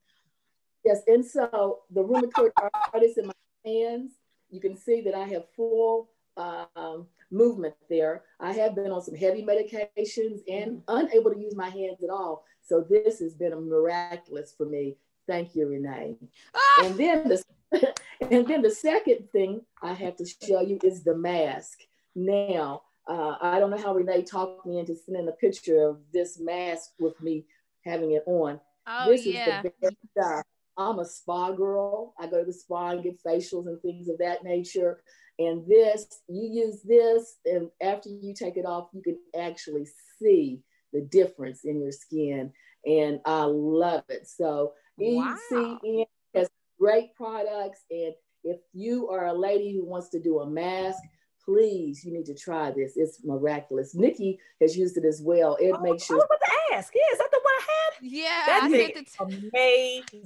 [SPEAKER 2] Yes, and so the rheumatoid arthritis in my hands, you can see that I have full um, movement there. I have been on some heavy medications and unable to use my hands at all. So this has been a miraculous for me Thank you, Renee. Ah! And then the and then the second thing I have to show you is the mask. Now, uh, I don't know how Renee talked me into sending a picture of this mask with me having it on.
[SPEAKER 1] Oh, this yeah. is the best
[SPEAKER 2] stuff. I'm a spa girl. I go to the spa and get facials and things of that nature. And this, you use this, and after you take it off, you can actually see the difference in your skin. And I love it. So
[SPEAKER 1] Wow.
[SPEAKER 2] ECN has great products. And if you are a lady who wants to do a mask, please, you need to try this. It's miraculous. Nikki has used it as well. It
[SPEAKER 3] Oh,
[SPEAKER 2] makes
[SPEAKER 3] I
[SPEAKER 2] your
[SPEAKER 3] was about to ask. Yeah, is that the one I had?
[SPEAKER 1] Yeah,
[SPEAKER 3] That
[SPEAKER 1] I
[SPEAKER 3] thing
[SPEAKER 1] sent it
[SPEAKER 3] is
[SPEAKER 1] to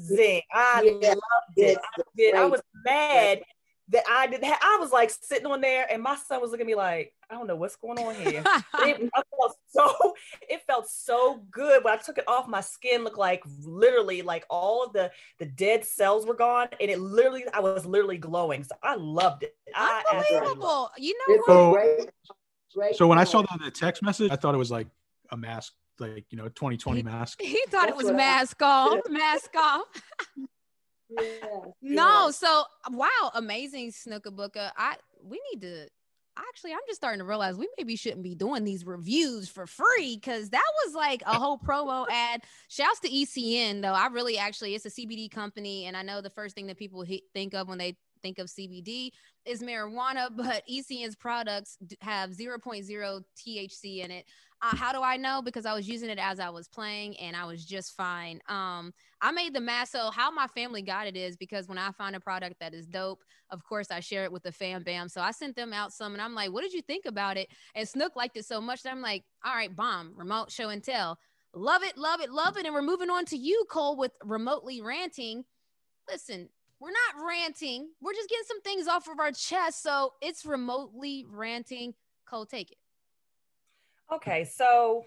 [SPEAKER 3] amazing. I
[SPEAKER 2] Yeah,
[SPEAKER 3] loved it. I did. I was mad that I didn't have, I was like sitting on there and my son was looking at me like, I don't know what's going on here. it, I felt so it felt so good when I took it off. My skin looked like literally like all of the the dead cells were gone, and it literally I was literally glowing. So I loved it. I absolutely
[SPEAKER 1] Unbelievable. You know
[SPEAKER 2] It's
[SPEAKER 1] what?
[SPEAKER 4] So-
[SPEAKER 2] great, great.
[SPEAKER 4] So when I saw
[SPEAKER 2] product.
[SPEAKER 4] that in the text message, I thought it was like a mask, like you know, 2020 mask.
[SPEAKER 1] He thought it was
[SPEAKER 2] what I-
[SPEAKER 1] mask off, mask off.
[SPEAKER 2] Yeah,
[SPEAKER 1] No,
[SPEAKER 2] yeah.
[SPEAKER 1] so wow, amazing Snooker Booker. I we need to actually I'm just starting to realize we maybe shouldn't be doing these reviews for free because that was like a whole promo ad. Shouts to ECN though. I really actually it's a CBD company, and I know the first thing that people he- think of when they think of CBD is marijuana, but ECN's products have 0.0 THC in it. Uh, how do I know? Because I was using it as I was playing and I was just fine. Um, I made the mask. So how my family got it is because when I find a product that is dope, of course I share it with the fam bam. So I sent them out some and I'm like, what did you think about it? And Snook liked it so much that I'm like, all right, bomb, remote show and tell. Love it, love it, love it. And we're moving on to you, Cole, with remotely ranting. Listen, we're not ranting. We're just getting some things off of our chest. So it's remotely ranting. Cole, take it.
[SPEAKER 3] Okay, so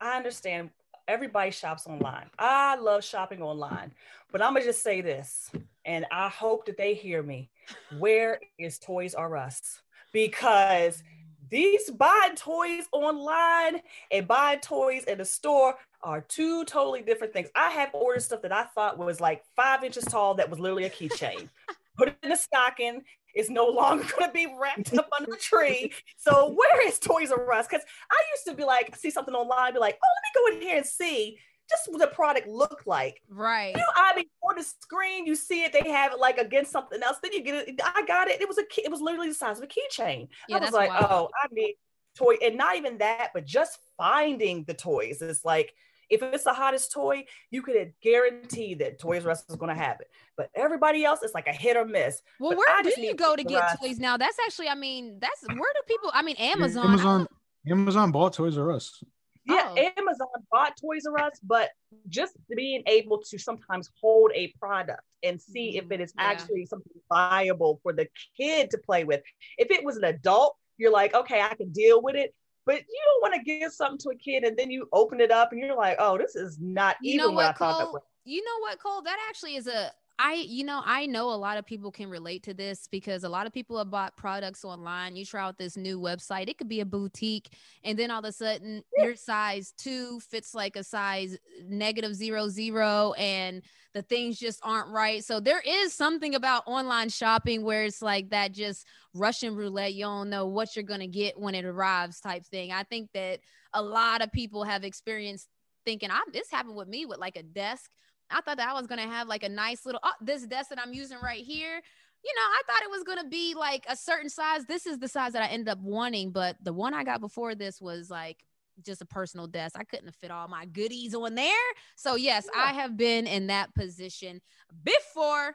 [SPEAKER 3] I understand everybody shops online. I love shopping online, but I'm gonna just say this, and I hope that they hear me. Where is Toys R Us? Because these buying toys online and buying toys in the store are two totally different things. I have ordered stuff that I thought was like five inches tall that was literally a keychain. Put it in a stocking. It's no longer going to be wrapped up under the tree. So where is Toys R Us? Because I used to be like, see something online, be like, oh, let me go in here and see just what the product looked like.
[SPEAKER 1] Right.
[SPEAKER 3] You know, I mean, on the screen, you see it, they have it like against something else. Then you get it. I got it. It was a key, it was literally the size of a keychain.
[SPEAKER 1] Yeah,
[SPEAKER 3] I was like,
[SPEAKER 1] wild.
[SPEAKER 3] oh, I need toy. And not even that, but just finding the toys. It's like if it's the hottest toy, you could guarantee that Toys R Us is going to have it. But everybody else, it's like a hit or miss.
[SPEAKER 1] Well,
[SPEAKER 3] But
[SPEAKER 1] where
[SPEAKER 3] I
[SPEAKER 1] do you go to get
[SPEAKER 3] R Us.
[SPEAKER 1] toys now? That's actually, I mean, that's where do people? I mean, Amazon. I
[SPEAKER 4] Amazon,
[SPEAKER 1] don't-
[SPEAKER 4] Amazon bought Toys R Us.
[SPEAKER 3] Yeah,
[SPEAKER 1] Oh.
[SPEAKER 3] Amazon bought Toys R Us, but just being able to sometimes hold a product and see if mm-hmm. it is
[SPEAKER 1] yeah.
[SPEAKER 3] actually something viable for the kid to play with. If it was an adult, you're like, okay, I can deal with it. But you don't want to give something to a kid and then you open it up and you're like, oh, this is not
[SPEAKER 1] You
[SPEAKER 3] even
[SPEAKER 1] know
[SPEAKER 3] what I
[SPEAKER 1] what,
[SPEAKER 3] thought that was.
[SPEAKER 1] You know what, Cole? That actually is a I you know, I know a lot of people can relate to this because a lot of people have bought products online. You try out this new website, it could be a boutique, and then all of a sudden your size two fits like a size negative zero zero, and the things just aren't right. So there is something about online shopping where it's like that just Russian roulette. You don't know what you're gonna get when it arrives, type thing. I think that a lot of people have experienced thinking I this happened with me with like a desk. I thought that I was gonna have like a nice little oh, this desk that I'm using right here. You know, I thought it was gonna be like a certain size. This is the size that I ended up wanting, but the one I got before this was like just a personal desk. I couldn't fit all my goodies on there. So yes, I have been in that position before.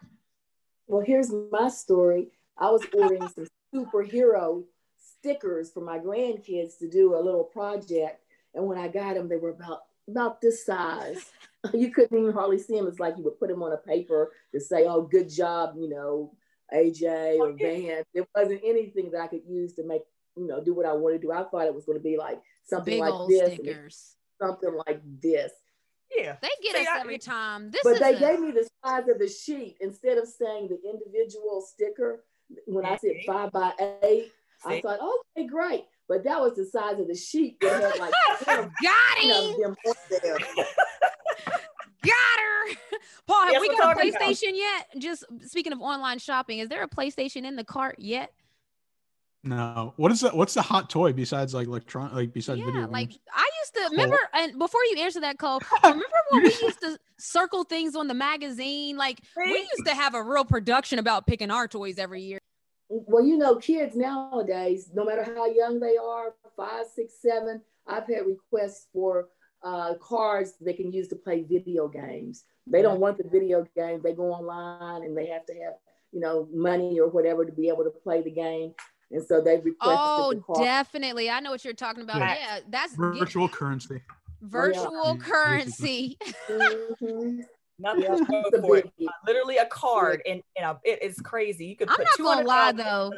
[SPEAKER 2] Well, here's my story. I was ordering some superhero stickers for my grandkids to do a little project, and when I got them, they were about about this size. You couldn't even hardly see them. It's like you would put them on a paper to say, "Oh, good job," you know, AJ or Van. There wasn't anything that I could use to make you know do what I wanted to do. I thought it was going to be like something
[SPEAKER 1] Big
[SPEAKER 2] like
[SPEAKER 1] old
[SPEAKER 2] this,
[SPEAKER 1] stickers.
[SPEAKER 2] something like this.
[SPEAKER 3] Yeah.
[SPEAKER 1] They get
[SPEAKER 3] See,
[SPEAKER 1] us
[SPEAKER 3] I-
[SPEAKER 1] every time. This
[SPEAKER 2] But
[SPEAKER 1] is
[SPEAKER 2] they
[SPEAKER 1] a-
[SPEAKER 2] gave me the size of the sheet instead of saying the individual sticker. When I said five by eight, I thought, okay, great. But that was the size of the sheet that had like
[SPEAKER 1] got
[SPEAKER 2] of
[SPEAKER 1] him.
[SPEAKER 2] them.
[SPEAKER 1] Got her. Paul, have
[SPEAKER 3] Yes,
[SPEAKER 1] we got a
[SPEAKER 3] talking about-
[SPEAKER 1] PlayStation yet? Just speaking of online shopping, is there a PlayStation in the cart yet?
[SPEAKER 4] No. What is that? What's the hot toy besides like electron like besides
[SPEAKER 1] yeah,
[SPEAKER 4] video games?
[SPEAKER 1] like I used to remember, and before you answer that, Cole, remember when we used to circle things on the magazine? Like we used to have a real production about picking our toys every year.
[SPEAKER 2] Well, you know, kids nowadays, no matter how young they are, five, six, seven, I've had requests for uh, cards they can use to play video games. They don't want the video game. They go online and they have to have, you know, money or whatever to be able to play the game. And so they requested.
[SPEAKER 1] Oh, definitely. I know what you're talking about. Yeah, yeah that's
[SPEAKER 4] virtual currency.
[SPEAKER 1] Virtual yeah. currency.
[SPEAKER 3] mm-hmm. Nothing yeah. for it. Literally a card, and, and a, it is crazy. You could.
[SPEAKER 1] I'm not gonna lie though.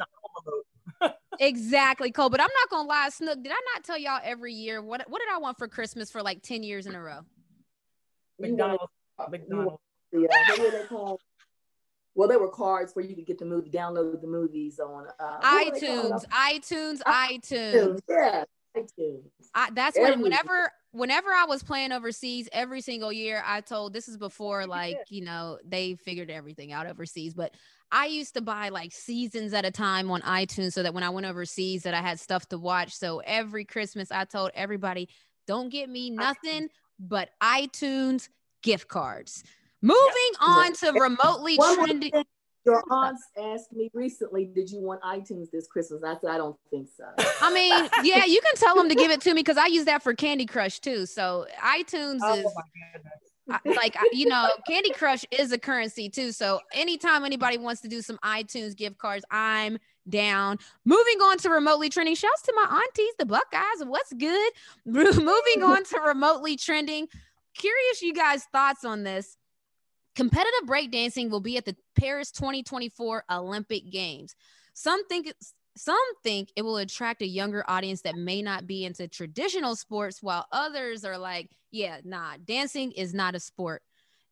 [SPEAKER 1] exactly, Cole. But I'm not gonna lie, Snook. Did I not tell y'all every year what what did I want for Christmas for like ten years in a row?
[SPEAKER 3] McDonald's. McDonald's.
[SPEAKER 2] Yeah, what they call? Well, there were cards where you could get the movie, download the movies on uh,
[SPEAKER 1] iTunes, iTunes, iTunes.
[SPEAKER 2] Yeah, iTunes.
[SPEAKER 1] I, that's when whenever whenever I was playing overseas, every single year, I told this is before like you know they figured everything out overseas, but I used to buy like seasons at a time on iTunes so that when I went overseas that I had stuff to watch. So every Christmas I told everybody, don't get me nothing but iTunes gift cards. Moving on to remotely trending.
[SPEAKER 2] Your aunts asked me recently, "Did you want iTunes this Christmas?" I said, "I don't think so."
[SPEAKER 1] I mean, yeah, you can tell them to give it to me because I use that for Candy Crush too. So iTunes oh, is like you know candy crush is a currency too so anytime anybody wants to do some itunes gift cards i'm down moving on to remotely trending shouts to my aunties the buckeyes what's good moving on to remotely trending curious you guys thoughts on this competitive breakdancing will be at the paris 2024 olympic games some think some think it will attract a younger audience that may not be into traditional sports, while others are like, yeah, nah, dancing is not a sport.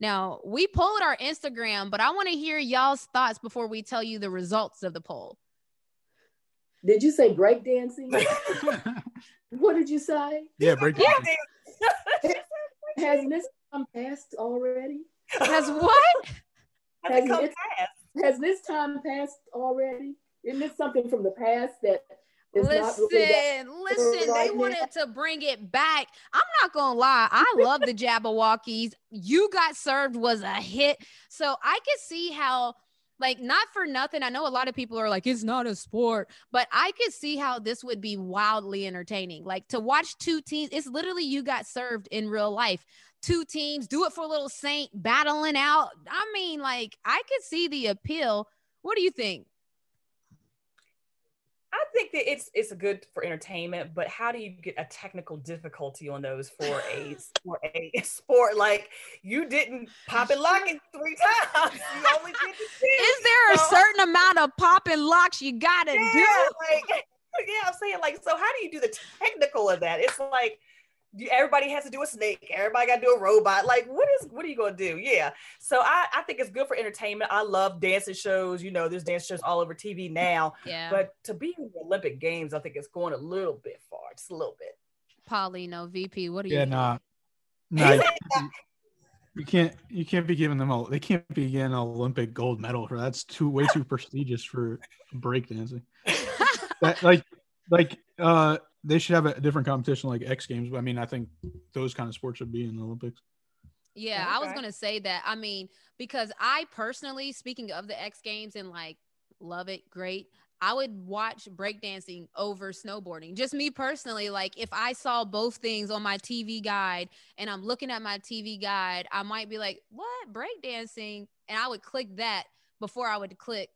[SPEAKER 1] Now, we polled our Instagram, but I want to hear y'all's thoughts before we tell you the results of the poll.
[SPEAKER 2] Did you say breakdancing? what did you say?
[SPEAKER 4] Yeah, breakdancing.
[SPEAKER 2] Yeah. Has this come past already?
[SPEAKER 1] Has what?
[SPEAKER 2] Has this, has this time passed already? Isn't this something from the past that
[SPEAKER 1] listen, really listen, right they wanted to bring it back. I'm not gonna lie, I love the Jabbawockeez. You got served was a hit. So I could see how like not for nothing. I know a lot of people are like, it's not a sport, but I could see how this would be wildly entertaining. Like to watch two teams, it's literally you got served in real life. Two teams, do it for a little saint battling out. I mean, like I could see the appeal. What do you think?
[SPEAKER 3] I think that it's it's good for entertainment, but how do you get a technical difficulty on those for a for a sport like you didn't pop and lock it three times? You only did the
[SPEAKER 1] Is there so, a certain amount of pop and locks you gotta
[SPEAKER 3] yeah,
[SPEAKER 1] do?
[SPEAKER 3] Like, yeah, I'm saying like, so how do you do the technical of that? It's like everybody has to do a snake. Everybody got to do a robot. Like what is what are you going to do? Yeah. So I, I think it's good for entertainment. I love dancing shows. You know there's dance shows all over tv now.
[SPEAKER 1] Yeah.
[SPEAKER 3] But to be in the olympic games i think it's going a little bit far just a little bit.
[SPEAKER 1] Paulino vp what are you
[SPEAKER 4] yeah nah, nah you, you can't you can't be giving them a they can't be getting an olympic gold medal for that's too way too prestigious for breakdancing. That, like like uh they should have a different competition like X Games. But I mean, I think those kind of sports should be in the Olympics.
[SPEAKER 1] Yeah, okay. I was gonna say that. I mean, because I personally, speaking of the X Games and like love it, great. I would watch breakdancing over snowboarding. Just me personally, like if I saw both things on my TV guide and I'm looking at my TV guide, I might be like, "What breakdancing?" and I would click that before I would click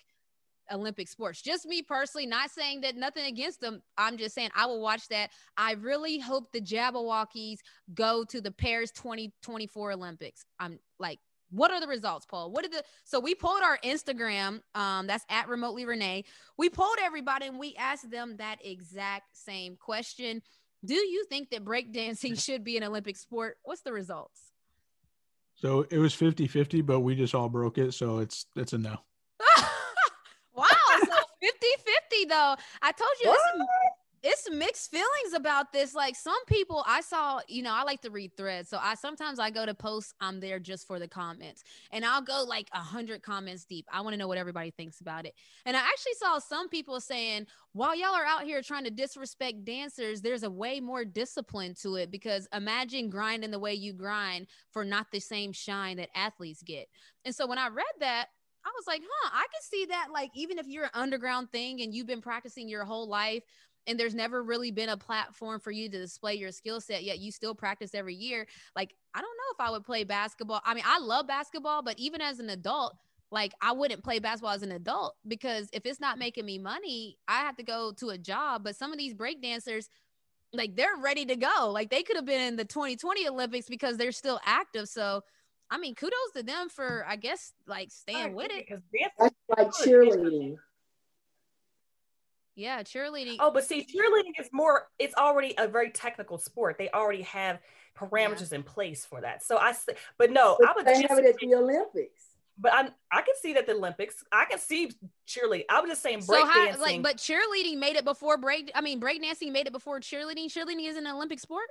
[SPEAKER 1] Olympic sports. Just me personally, not saying that nothing against them. I'm just saying I will watch that. I really hope the Jabbawockeez go to the Paris 2024 Olympics. I'm like, what are the results, Paul? What are the so we pulled our Instagram, um, that's at remotely Renee. We pulled everybody and we asked them that exact same question. Do you think that breakdancing should be an Olympic sport? What's the results?
[SPEAKER 4] So it was 50-50, but we just all broke it. So it's it's a no.
[SPEAKER 1] Wow. So 50 50 though. I told you it's, it's mixed feelings about this. Like some people I saw, you know, I like to read threads. So I sometimes I go to posts, I'm there just for the comments. And I'll go like a hundred comments deep. I want to know what everybody thinks about it. And I actually saw some people saying, while y'all are out here trying to disrespect dancers, there's a way more discipline to it because imagine grinding the way you grind for not the same shine that athletes get. And so when I read that, I was like, huh, I can see that. Like, even if you're an underground thing and you've been practicing your whole life and there's never really been a platform for you to display your skill set, yet you still practice every year. Like, I don't know if I would play basketball. I mean, I love basketball, but even as an adult, like I wouldn't play basketball as an adult because if it's not making me money, I have to go to a job. But some of these break dancers, like they're ready to go. Like they could have been in the 2020 Olympics because they're still active. So I mean, kudos to them for I guess like staying with it.
[SPEAKER 2] Because that's like cheerleading.
[SPEAKER 1] Yeah, cheerleading.
[SPEAKER 3] Oh, but see, cheerleading is more. It's already a very technical sport. They already have parameters yeah. in place for that. So I, but no,
[SPEAKER 2] but
[SPEAKER 3] I would
[SPEAKER 2] they have it at the Olympics
[SPEAKER 3] but I I can see that the Olympics. I can see cheerleading. I was just saying break so how, dancing.
[SPEAKER 1] Like, but cheerleading made it before break. I mean, breakdancing made it before cheerleading. Cheerleading is an Olympic sport.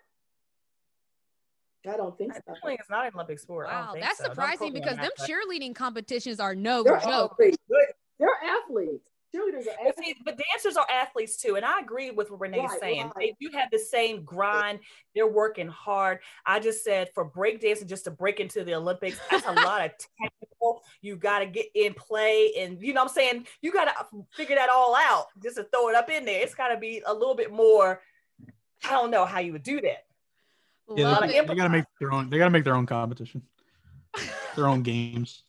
[SPEAKER 2] I don't think so.
[SPEAKER 3] Cheerleading is not an Olympic sport.
[SPEAKER 1] Wow,
[SPEAKER 3] that's
[SPEAKER 1] so. surprising because them cheerleading competitions are no
[SPEAKER 2] They're
[SPEAKER 1] joke.
[SPEAKER 2] Athletes. They're athletes cheerleaders are
[SPEAKER 3] but, see, but dancers are athletes too. And I agree with what Renee right, saying. Right. They do have the same grind. They're working hard. I just said for breakdancing, just to break into the Olympics, that's a lot of technical. You got to get in play. And you know what I'm saying? You got to figure that all out just to throw it up in there. It's got to be a little bit more. I don't know how you would do that.
[SPEAKER 4] Yeah, they, they got to make their own. They got to make their own competition, their own games.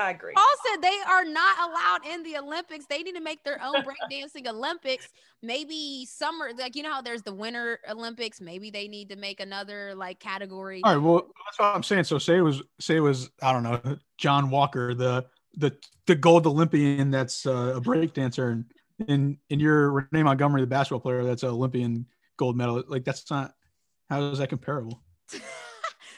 [SPEAKER 3] I agree.
[SPEAKER 1] Paul said they are not allowed in the Olympics. They need to make their own breakdancing Olympics. Maybe summer, like you know how there's the Winter Olympics. Maybe they need to make another like category.
[SPEAKER 4] All right. Well, that's what I'm saying. So say it was say it was I don't know John Walker, the the the gold Olympian that's uh, a breakdancer, and and and you're Renee Montgomery, the basketball player that's an Olympian gold medal. Like that's not how is that comparable?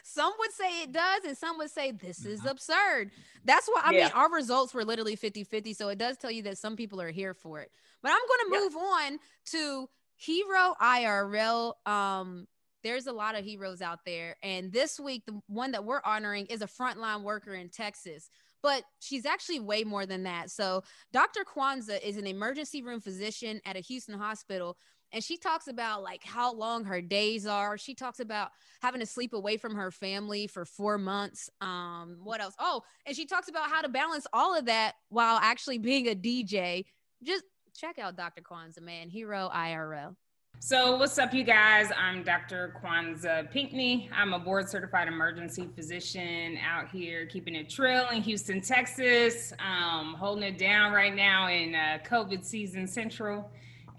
[SPEAKER 1] some would say it does and some would say this is mm-hmm. absurd that's why i yeah. mean our results were literally 50-50 so it does tell you that some people are here for it but i'm going to move yeah. on to hero irl um there's a lot of heroes out there and this week the one that we're honoring is a frontline worker in texas but she's actually way more than that. So, Dr. Kwanzaa is an emergency room physician at a Houston hospital and she talks about like how long her days are she talks about having to sleep away from her family for four months um what else oh and she talks about how to balance all of that while actually being a dj just check out dr kwanzaa man hero irl
[SPEAKER 6] so, what's up, you guys? I'm Dr. Kwanzaa Pinkney. I'm a board certified emergency physician out here keeping it trill in Houston, Texas, um, holding it down right now in uh, COVID season central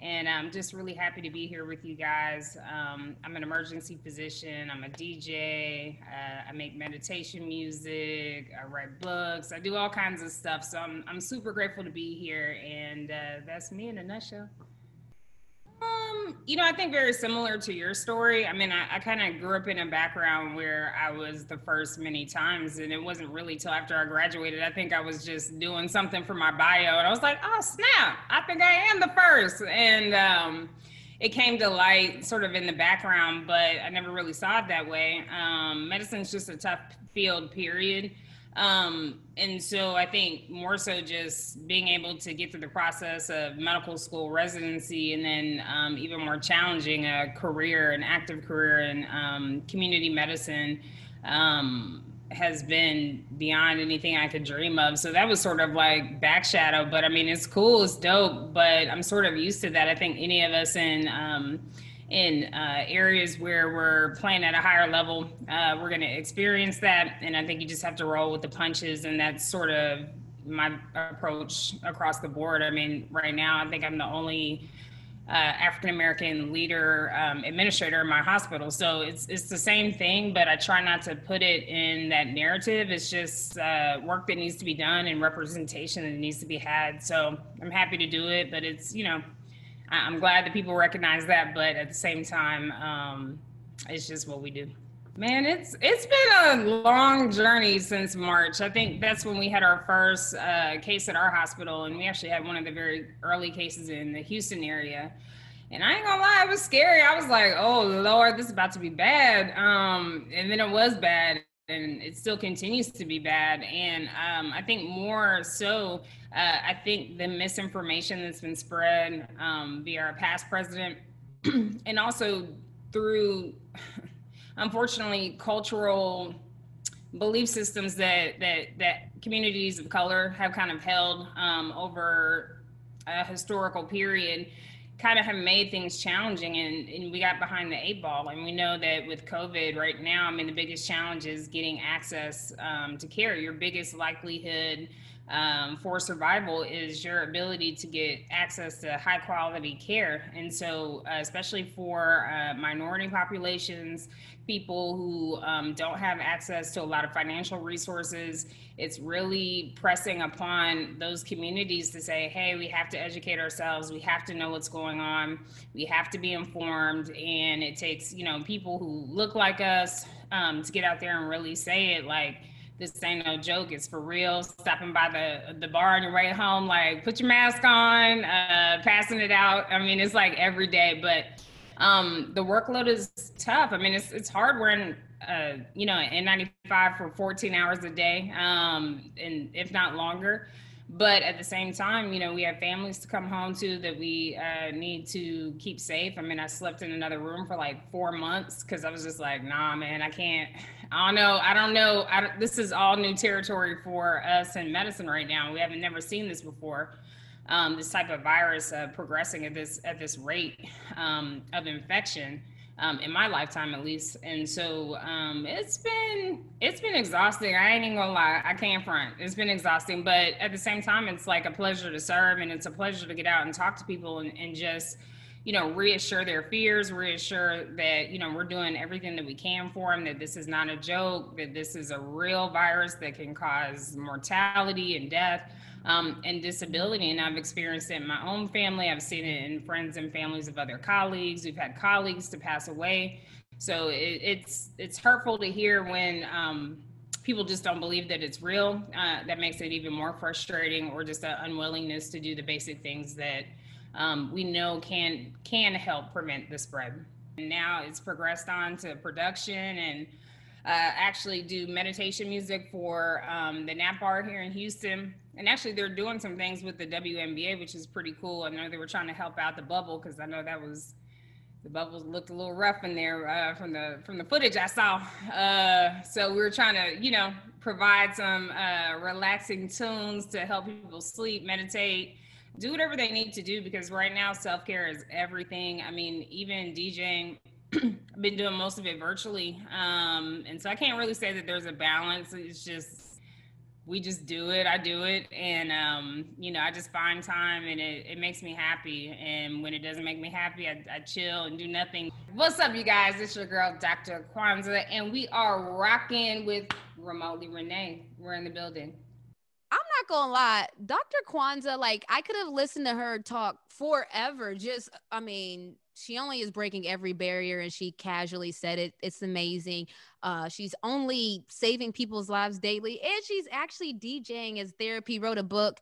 [SPEAKER 6] and I'm just really happy to be here with you guys. Um, I'm an emergency physician, I'm a DJ, uh, I make meditation music, I write books, I do all kinds of stuff. So I'm, I'm super grateful to be here, and uh, that's me in a nutshell. Um, you know, I think very similar to your story. I mean, I, I kind of grew up in a background where I was the first many times, and it wasn't really till after I graduated. I think I was just doing something for my bio, and I was like, "Oh snap! I think I am the first. And um, it came to light sort of in the background, but I never really saw it that way. Um, medicine's just a tough field, period. Um, and so I think more so just being able to get through the process of medical school residency and then um, even more challenging a career, an active career in um, community medicine um, has been beyond anything I could dream of. So that was sort of like back shadow, but I mean, it's cool, it's dope, but I'm sort of used to that. I think any of us in, um, in uh, areas where we're playing at a higher level, uh, we're going to experience that. And I think you just have to roll with the punches. And that's sort of my approach across the board. I mean, right now, I think I'm the only uh, African American leader um, administrator in my hospital. So it's it's the same thing, but I try not to put it in that narrative. It's just uh, work that needs to be done and representation that needs to be had. So I'm happy to do it, but it's you know I'm glad that people recognize that, but at the same time, um, it's just what we do. Man, it's it's been a long journey since March. I think that's when we had our first uh, case at our hospital, and we actually had one of the very early cases in the Houston area. And I ain't gonna lie, it was scary. I was like, "Oh Lord, this is about to be bad." Um, and then it was bad, and it still continues to be bad. And um, I think more so, uh, I think the misinformation that's been spread um, via our past president, and also through, unfortunately, cultural belief systems that that that communities of color have kind of held um, over a historical period kind of have made things challenging and, and we got behind the eight ball. And we know that with covid right now i mean the biggest challenge is getting access um, to care your biggest likelihood um, for survival is your ability to get access to high quality care. And so, uh, especially for uh, minority populations, people who um, don't have access to a lot of financial resources, it's really pressing upon those communities to say, hey, we have to educate ourselves. We have to know what's going on. We have to be informed. And it takes, you know, people who look like us um, to get out there and really say it like, this ain't no joke. It's for real. Stopping by the the bar on your way home, like put your mask on, uh, passing it out. I mean, it's like every day, but um, the workload is tough. I mean, it's it's hard wearing uh, you know N95 for 14 hours a day, um, and if not longer. But at the same time, you know, we have families to come home to that we uh, need to keep safe. I mean, I slept in another room for like four months because I was just like, nah, man, I can't. I don't know. I don't know. I don't, this is all new territory for us in medicine right now. We haven't never seen this before. Um, this type of virus uh, progressing at this at this rate um, of infection um, in my lifetime at least. And so um, it's been it's been exhausting. I ain't even gonna lie. I can't front. It's been exhausting, but at the same time, it's like a pleasure to serve, and it's a pleasure to get out and talk to people and, and just you know reassure their fears reassure that you know we're doing everything that we can for them that this is not a joke that this is a real virus that can cause mortality and death um, and disability. And I've experienced it in my own family. I've seen it in friends and families of other colleagues. We've had colleagues to pass away. So it, it's it's hurtful to hear when um, people just don't believe that it's real. Uh, that makes it even more frustrating, or just an unwillingness to do the basic things that um, we know can can help prevent the spread. And now it's progressed on to production and uh, actually do meditation music for um, the Nap Bar here in Houston. And actually, they're doing some things with the WNBA, which is pretty cool. I know they were trying to help out the bubble because I know that was the bubbles looked a little rough in there uh, from the from the footage I saw. Uh, so we were trying to, you know, provide some uh, relaxing tunes to help people sleep, meditate, do whatever they need to do because right now self care is everything. I mean, even DJing I've been doing most of it virtually. Um, and so I can't really say that there's a balance. It's just, we just do it. I do it. And, um, you know, I just find time and it, it makes me happy. And when it doesn't make me happy, I, I chill and do nothing. What's up, you guys? It's your girl, Dr. Kwanzaa, and we are rocking with Remotely Renee. We're in the building.
[SPEAKER 1] I'm not gonna lie, Dr. Kwanzaa, like I could have listened to her talk forever. Just, I mean, she only is breaking every barrier and she casually said it it's amazing uh, she's only saving people's lives daily and she's actually djing as therapy wrote a book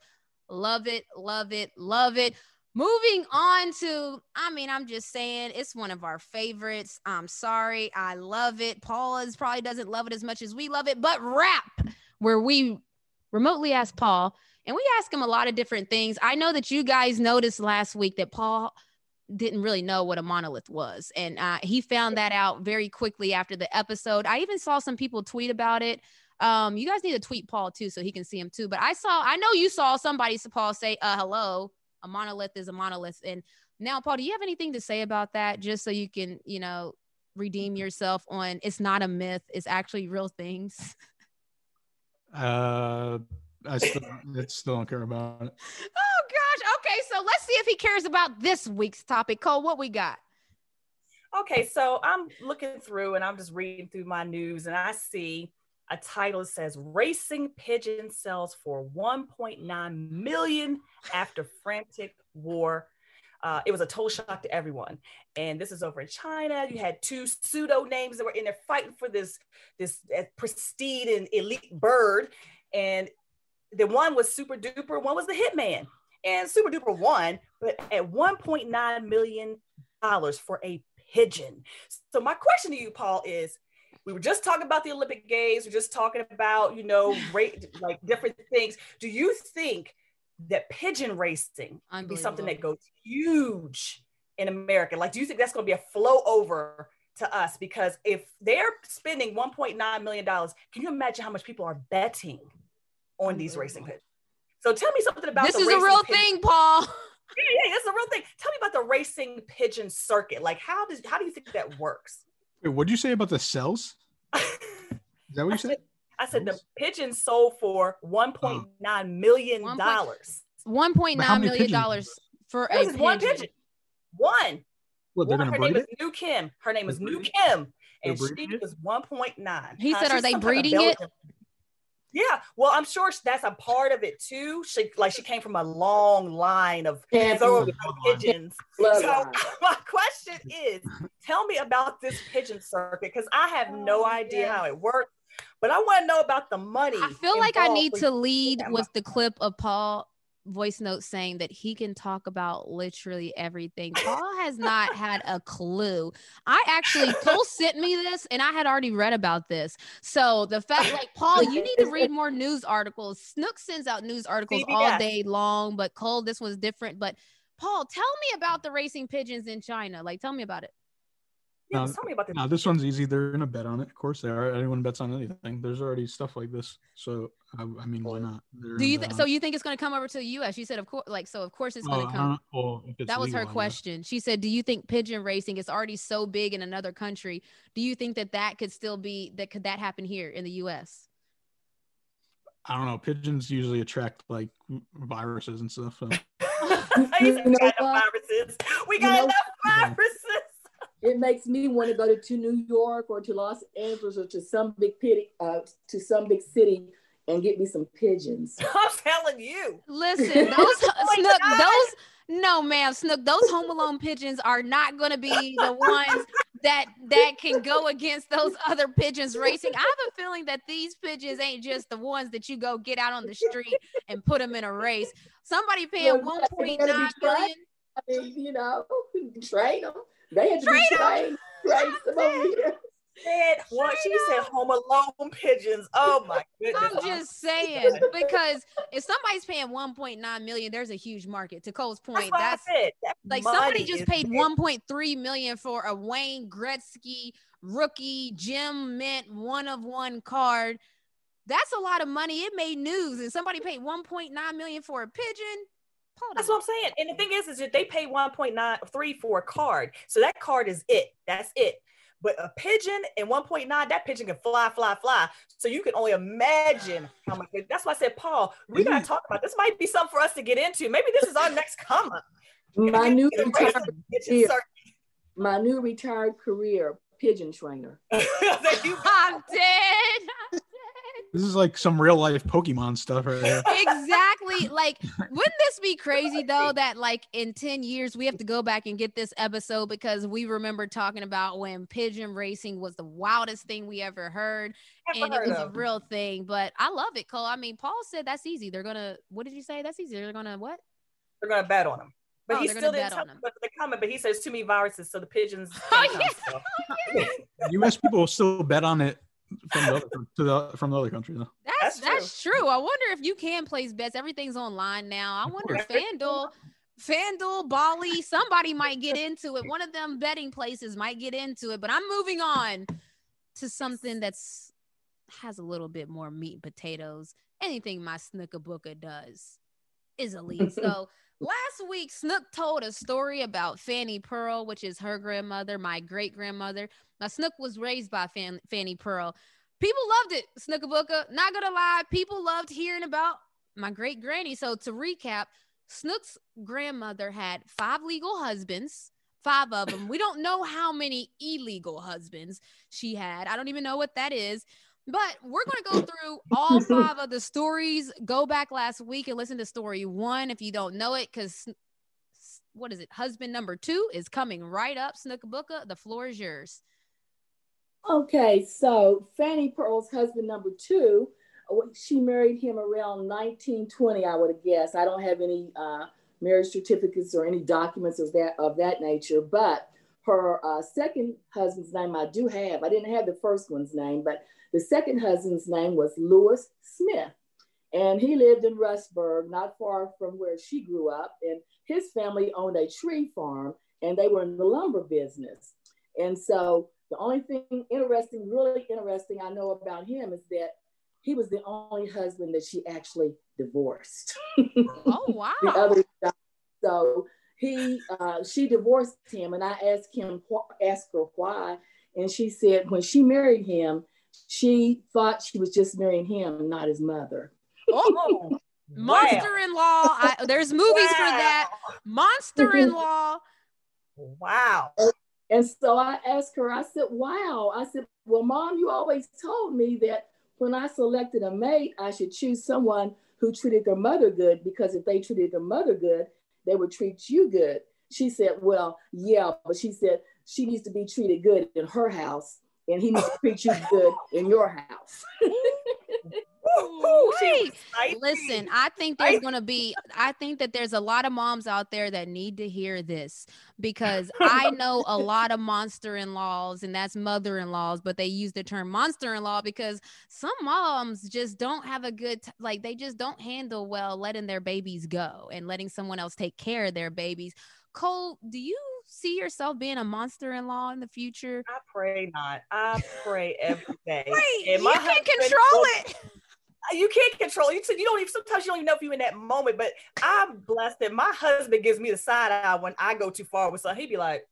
[SPEAKER 1] love it love it love it moving on to i mean i'm just saying it's one of our favorites i'm sorry i love it paula's probably doesn't love it as much as we love it but rap where we remotely ask paul and we ask him a lot of different things i know that you guys noticed last week that paul didn't really know what a monolith was. And uh, he found that out very quickly after the episode. I even saw some people tweet about it. Um, you guys need to tweet Paul too, so he can see him too. But I saw, I know you saw somebody, Paul, say, uh, hello, a monolith is a monolith. And now, Paul, do you have anything to say about that? Just so you can, you know, redeem yourself on it's not a myth, it's actually real things.
[SPEAKER 4] Uh, I still, I still don't care about it.
[SPEAKER 1] Oh gosh. Okay, so let's see if he cares about this week's topic. Cole, what we got?
[SPEAKER 3] Okay, so I'm looking through and I'm just reading through my news and I see a title that says Racing Pigeon sells for 1.9 million after frantic war. Uh, it was a total shock to everyone. And this is over in China. You had two pseudo names that were in there fighting for this, this uh, and elite bird. And the one was super duper, one was the hitman. And super duper won, but at 1.9 million dollars for a pigeon. So my question to you, Paul, is we were just talking about the Olympic Games, we're just talking about, you know, rate like different things. Do you think that pigeon racing would be something that goes huge in America? Like, do you think that's going to be a flow over to us because if they're spending 1.9 million dollars, can you imagine how much people are betting on these racing pigeons? So tell me something about
[SPEAKER 1] this is a real pigeon. thing, Paul.
[SPEAKER 3] Yeah, yeah, it's a real thing. Tell me about the racing pigeon circuit. Like, how does how do you think that works?
[SPEAKER 4] Wait, what do you say about the cells? Is that what you said?
[SPEAKER 3] I said the pigeon sold for 1.9 million dollars.
[SPEAKER 1] 1.9 million dollars for a pigeon. one pigeon.
[SPEAKER 3] One. Well, they're gonna her name it? is New Kim. Her name is New Kim, and she was 1.9.
[SPEAKER 1] He uh, said, "Are they breeding it?"
[SPEAKER 3] Yeah, well, I'm sure that's a part of it too. She like she came from a long line of thoroughbred pigeons. So my question is, tell me about this pigeon circuit because I have no oh, idea how it works. But I want to know about the money.
[SPEAKER 1] I feel like I need to lead with the clip of Paul voice note saying that he can talk about literally everything. Paul has not had a clue. I actually Cole sent me this and I had already read about this. So the fact like Paul, you need to read more news articles. Snook sends out news articles CBS. all day long, but Cole, this one's different. But Paul, tell me about the racing pigeons in China. Like tell me about it.
[SPEAKER 3] Yeah, um, tell me about this.
[SPEAKER 4] Now this one's easy. They're gonna bet on it. Of course they are. Anyone bets on anything. There's already stuff like this. So I, I mean, why not?
[SPEAKER 1] They're Do you th- so you think it's gonna come over to the U.S.? You said of course, like so. Of course it's gonna come. Well, that was her question. She said, "Do you think pigeon racing is already so big in another country? Do you think that that could still be that could that happen here in the U.S.?"
[SPEAKER 4] I don't know. Pigeons usually attract like viruses and stuff. So.
[SPEAKER 3] viruses. We got enough viruses
[SPEAKER 2] it makes me want to go to, to New York or to Los Angeles or to some big pity, uh, to some big city and get me some pigeons.
[SPEAKER 3] I'm telling you.
[SPEAKER 1] Listen, those oh Snook, those no, ma'am, Snook, those Home Alone pigeons are not going to be the ones that that can go against those other pigeons racing. I have a feeling that these pigeons ain't just the ones that you go get out on the street and put them in a race. Somebody paying well, 1.9 million. I
[SPEAKER 2] mean, you know, train them. They had to Straight be trained. Trained some over here.
[SPEAKER 3] Said what she said home alone pigeons. Oh my goodness.
[SPEAKER 1] I'm just saying because if somebody's paying 1.9 million, there's a huge market. To Cole's point, that's, that's, that's like somebody just paid 1.3 million for a Wayne Gretzky rookie Gem Mint one of one card. That's a lot of money. It made news, and somebody paid 1.9 million for a pigeon.
[SPEAKER 3] That's what I'm saying. And the thing is, is that they pay 1.93 for a card. So that card is it. That's it. But a pigeon and 1.9, that pigeon can fly, fly, fly. So you can only imagine how much. That's why I said, Paul, we gotta talk about this. Might be something for us to get into. Maybe this is our next come up.
[SPEAKER 2] My new retired career, my new retired career, pigeon trainer.
[SPEAKER 1] I'm dead.
[SPEAKER 4] This is like some real life Pokemon stuff right here.
[SPEAKER 1] exactly. Like, wouldn't this be crazy though that like in 10 years we have to go back and get this episode because we remember talking about when pigeon racing was the wildest thing we ever heard ever and heard it was of. a real thing. But I love it, Cole. I mean, Paul said that's easy. They're gonna what did you say? That's easy. They're gonna what?
[SPEAKER 3] They're gonna bet on them. But oh, he still didn't tell but the comment, but he says too many viruses, so the pigeons. Oh, yeah.
[SPEAKER 4] oh, yeah. US people will still bet on it from the other, to the from the other country though.
[SPEAKER 1] That's that's true. true. I wonder if you can place bets. Everything's online now. I wonder if FanDuel, FanDuel, Bally, somebody might get into it. One of them betting places might get into it. But I'm moving on to something that's has a little bit more meat and potatoes. Anything my snooker booker does is elite. So last week, Snook told a story about Fanny Pearl, which is her grandmother, my great grandmother. Now, Snook was raised by Fan- Fanny Pearl. People loved it, Snookabuka. Not gonna lie, people loved hearing about my great granny. So to recap, Snook's grandmother had five legal husbands, five of them. we don't know how many illegal husbands she had. I don't even know what that is. But we're going to go through all five of the stories. Go back last week and listen to story one if you don't know it, because what is it? Husband number two is coming right up. Snookabuka, the floor is yours.
[SPEAKER 2] Okay, so Fanny Pearl's husband number two, uh, she married him around 1920, I would have guessed. I don't have any uh, marriage certificates or any documents of that of that nature, but her uh, second husband's name I do have. I didn't have the first one's name, but the second husband's name was Lewis Smith. And he lived in Rustburg, not far from where she grew up. And his family owned a tree farm and they were in the lumber business. And so The only thing interesting, really interesting, I know about him is that he was the only husband that she actually divorced.
[SPEAKER 1] Oh wow.
[SPEAKER 2] the other so he uh, she divorced him and i asked him asked her why and she said when she married him she thought she was just marrying him not his mother
[SPEAKER 3] Oh,
[SPEAKER 1] Monster-in-law. I, there's movies for that. Monster-in-law.
[SPEAKER 3] Wow.
[SPEAKER 2] and so i asked her i said wow i said well mom you always told me that when i selected a mate i should choose someone who treated their mother good because if they treated their mother good they would treat you good. She said, Well, yeah, but she said she needs to be treated good in her house and he needs to treat you good in your house.
[SPEAKER 3] Woo-hoo, she was
[SPEAKER 1] Wait. Listen, I think there's going to be, I think that there's a lot of moms out there that need to hear this because I know a lot of monster in laws and that's mother in laws, but they use the term monster in law because some moms just don't have a good, t- like, they just don't handle well letting their babies go and letting someone else take care of their babies. Cole, do you see yourself being a monster in law in the future?
[SPEAKER 3] I pray not. I pray every day.
[SPEAKER 1] Wait,
[SPEAKER 3] And
[SPEAKER 1] you
[SPEAKER 3] my
[SPEAKER 1] can
[SPEAKER 3] husband
[SPEAKER 1] control it.
[SPEAKER 3] Uh, you can't control it. You, you don't even sometimes you don't even know if you're in that moment. But I'm blessed that my husband gives me the side eye when I go too far with something. He'd be like,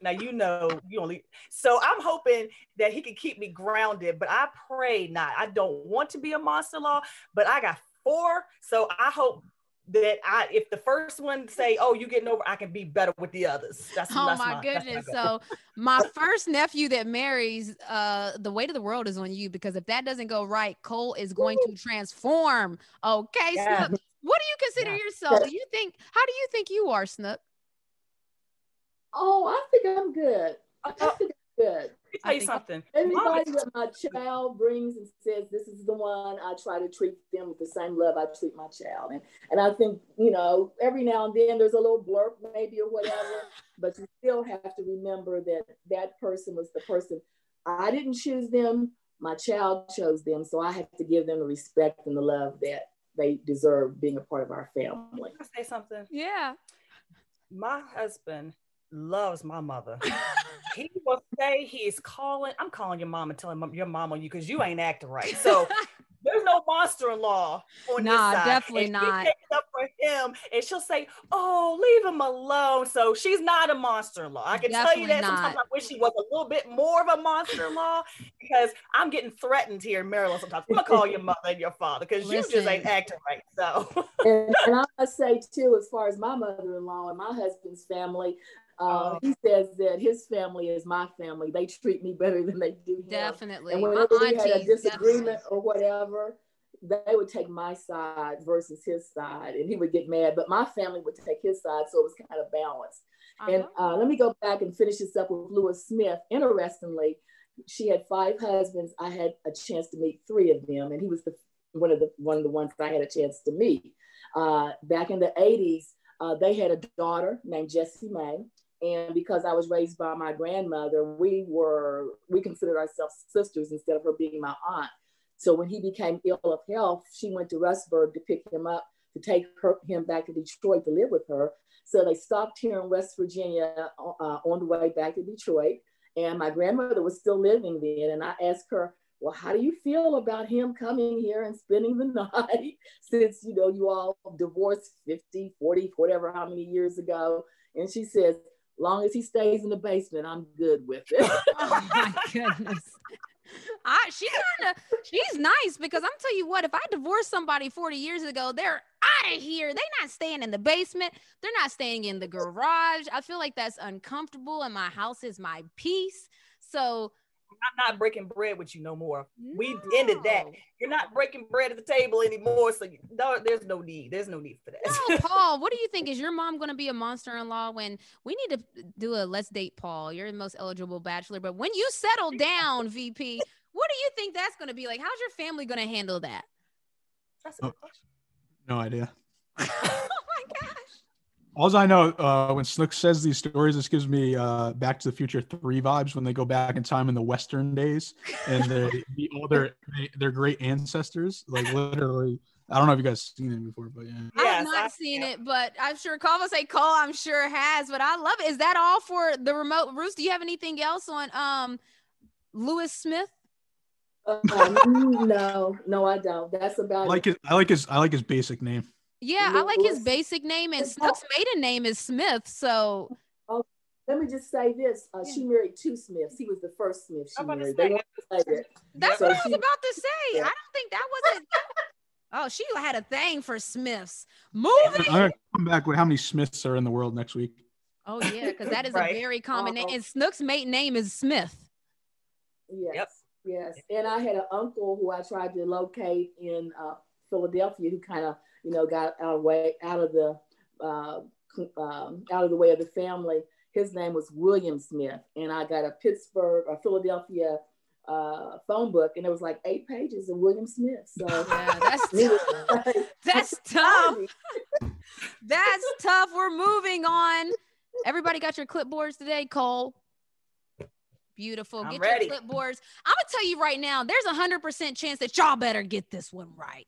[SPEAKER 3] now you know you only so I'm hoping that he can keep me grounded, but I pray not. I don't want to be a monster law, but I got four. So I hope that I if the first one say, Oh, you getting over, I can be better with the others. That's
[SPEAKER 1] Oh
[SPEAKER 3] that's
[SPEAKER 1] my
[SPEAKER 3] that's
[SPEAKER 1] goodness.
[SPEAKER 3] goal.
[SPEAKER 1] So my first nephew that marries, uh, the weight of the world is on you because if that doesn't go right, Cole is going to transform. Okay,
[SPEAKER 3] Yeah.
[SPEAKER 1] Snook. What do you consider
[SPEAKER 3] Yeah.
[SPEAKER 1] yourself? Do you think how do you think you are, Snook?
[SPEAKER 2] oh, I think I'm good. I
[SPEAKER 3] Uh,
[SPEAKER 2] think I'm good.
[SPEAKER 3] Let
[SPEAKER 1] I
[SPEAKER 3] tell you something.
[SPEAKER 2] Everybody that my child brings and says this is the one, I try to treat them with the same love I treat my child. And and I think, you know, every now and then there's a little blurb maybe or whatever, but you still have to remember that that person was the person. I didn't choose them, my child chose them. So I have to give them the respect and the love that they deserve being a part of our family.
[SPEAKER 3] Can I say something?
[SPEAKER 1] Yeah.
[SPEAKER 3] My husband loves my mother. he will say he is calling. I'm calling your mom and telling your mom on you because you ain't acting right. So there's no monster-in-law on
[SPEAKER 1] Nah,
[SPEAKER 3] this side.
[SPEAKER 1] definitely
[SPEAKER 3] and
[SPEAKER 1] not.
[SPEAKER 3] She takes up for him, and she'll say, "Oh, leave him alone." So she's not a monster-in-law. I can tell you
[SPEAKER 1] Definitely
[SPEAKER 3] that. Sometimes. I wish she was a little bit more of a monster-in-law because I'm getting threatened here in Maryland. Sometimes I'm gonna call your mother and your father because you just ain't acting right. So
[SPEAKER 2] and, and I must say too, as far as my mother-in-law and my husband's family, uh, he says that his family is my family. They treat me better than they do him.
[SPEAKER 1] Definitely.
[SPEAKER 2] And whenever we had a disagreement
[SPEAKER 1] definitely.
[SPEAKER 2] or whatever, they would take my side versus his side, and he would get mad. But my family would take his side, so it was kind of balanced. And
[SPEAKER 1] Uh-huh.
[SPEAKER 2] uh, let me go back and finish this up with Lewis Smith. Interestingly, she had five husbands. I had a chance to meet three of them, and he was the one of the one of the ones I had a chance to meet. Uh, back in the 80s, uh, they had a daughter named Jessie May. And because I was raised by my grandmother, we were we considered ourselves sisters instead of her being my aunt. So when he became ill of health, she went to Rustburg to pick him up to take her, him back to Detroit to live with her. So they stopped here in West Virginia uh, on the way back to Detroit. And my grandmother was still living then. And I asked her, well, how do you feel about him coming here and spending the night since, you know, you all divorced 50, 40, whatever, how many years ago? And she says, long as he stays in the basement, I'm good with it.
[SPEAKER 1] oh my goodness. I she kind of she's nice because I'm tell you what, if I divorced somebody 40 years ago, they're out of here. They're not staying in the basement. They're not staying in the garage. I feel like that's uncomfortable, and my house is my peace. So
[SPEAKER 3] I'm not breaking bread with you no more. We ended that. You're not breaking bread at the table anymore. So you, no, there's no need. There's no need for that.
[SPEAKER 1] No, Paul, what do you think? Is your mom going to be a monster in law when we need to do a let's date Paul? You're the most eligible bachelor, but when you settle down, VP, what do you think that's going to be like? How's your family going to handle that?
[SPEAKER 3] That's a good question.
[SPEAKER 4] No idea.
[SPEAKER 1] oh my gosh.
[SPEAKER 4] All I know, uh, when Snook says these stories, this gives me uh, Back to the Future three vibes when they go back in time in the Western days and they meet all their their great ancestors. Like literally, I don't know if you guys seen it before, but yeah.
[SPEAKER 1] I have not
[SPEAKER 3] I-
[SPEAKER 1] seen
[SPEAKER 3] yeah.
[SPEAKER 1] it, but I'm sure Call say Cole, I'm sure has, but I love it. Is that all for the remote roost? Do you have anything else on um Lewis Smith?
[SPEAKER 2] Uh, no, no, I don't. That's
[SPEAKER 4] I
[SPEAKER 2] about
[SPEAKER 4] like
[SPEAKER 2] it.
[SPEAKER 4] his I like his I like his basic name.
[SPEAKER 1] Yeah, I like his basic name and Snook's maiden name is Smith. So
[SPEAKER 2] Let me just say this: uh,
[SPEAKER 1] Yeah.
[SPEAKER 2] she married two Smiths. He was the first Smith she
[SPEAKER 3] I'm about to
[SPEAKER 2] married.
[SPEAKER 3] say,
[SPEAKER 2] They want to say that.
[SPEAKER 1] that's
[SPEAKER 2] So
[SPEAKER 1] what I was
[SPEAKER 2] she-
[SPEAKER 1] about to say.
[SPEAKER 2] Yeah.
[SPEAKER 1] I don't think that wasn't Oh, she had a thing for Smiths.
[SPEAKER 4] I'm gonna come back with how many Smiths are in the world next week.
[SPEAKER 1] Oh yeah, because that is
[SPEAKER 3] Right.
[SPEAKER 1] a very common name.
[SPEAKER 2] Uh-oh.
[SPEAKER 1] And Snook's maiden name is Smith.
[SPEAKER 2] Yes.
[SPEAKER 3] Yep.
[SPEAKER 2] Yes. And I had an uncle who I tried to locate in uh, Philadelphia who kind of, you know, got out of way out of the uh, um, out of the way of the family. His name was William Smith, and I got a Pittsburgh, or Philadelphia uh, phone book, and it was like eight pages of William Smith. So
[SPEAKER 1] Yeah, that's tough.
[SPEAKER 2] to
[SPEAKER 1] That's tough. That's tough. We're moving on. Everybody got your clipboards today, Cole. Beautiful.
[SPEAKER 3] I'm
[SPEAKER 1] get
[SPEAKER 3] ready.
[SPEAKER 1] your clipboards. I'm gonna tell you right now, there's a hundred percent chance that y'all better get this one right.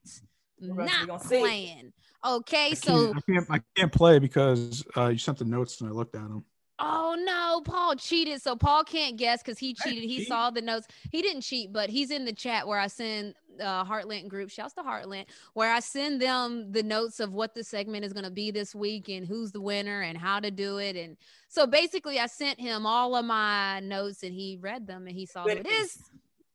[SPEAKER 3] We're gonna- we
[SPEAKER 1] Not playing. Okay,
[SPEAKER 4] I
[SPEAKER 1] so
[SPEAKER 4] can't, I can't I can't play because uh, you sent the notes and I looked at them.
[SPEAKER 1] oh no, Paul cheated. So Paul can't guess because he cheated. He
[SPEAKER 3] cheat?
[SPEAKER 1] saw the notes. He didn't cheat, but he's in the chat where I send uh Heartland group. Shouts to Heartland, where I send them the notes of what the segment is gonna be this week and who's the winner and how to do it. And so basically I sent him all of my notes and he read them and he saw who it is.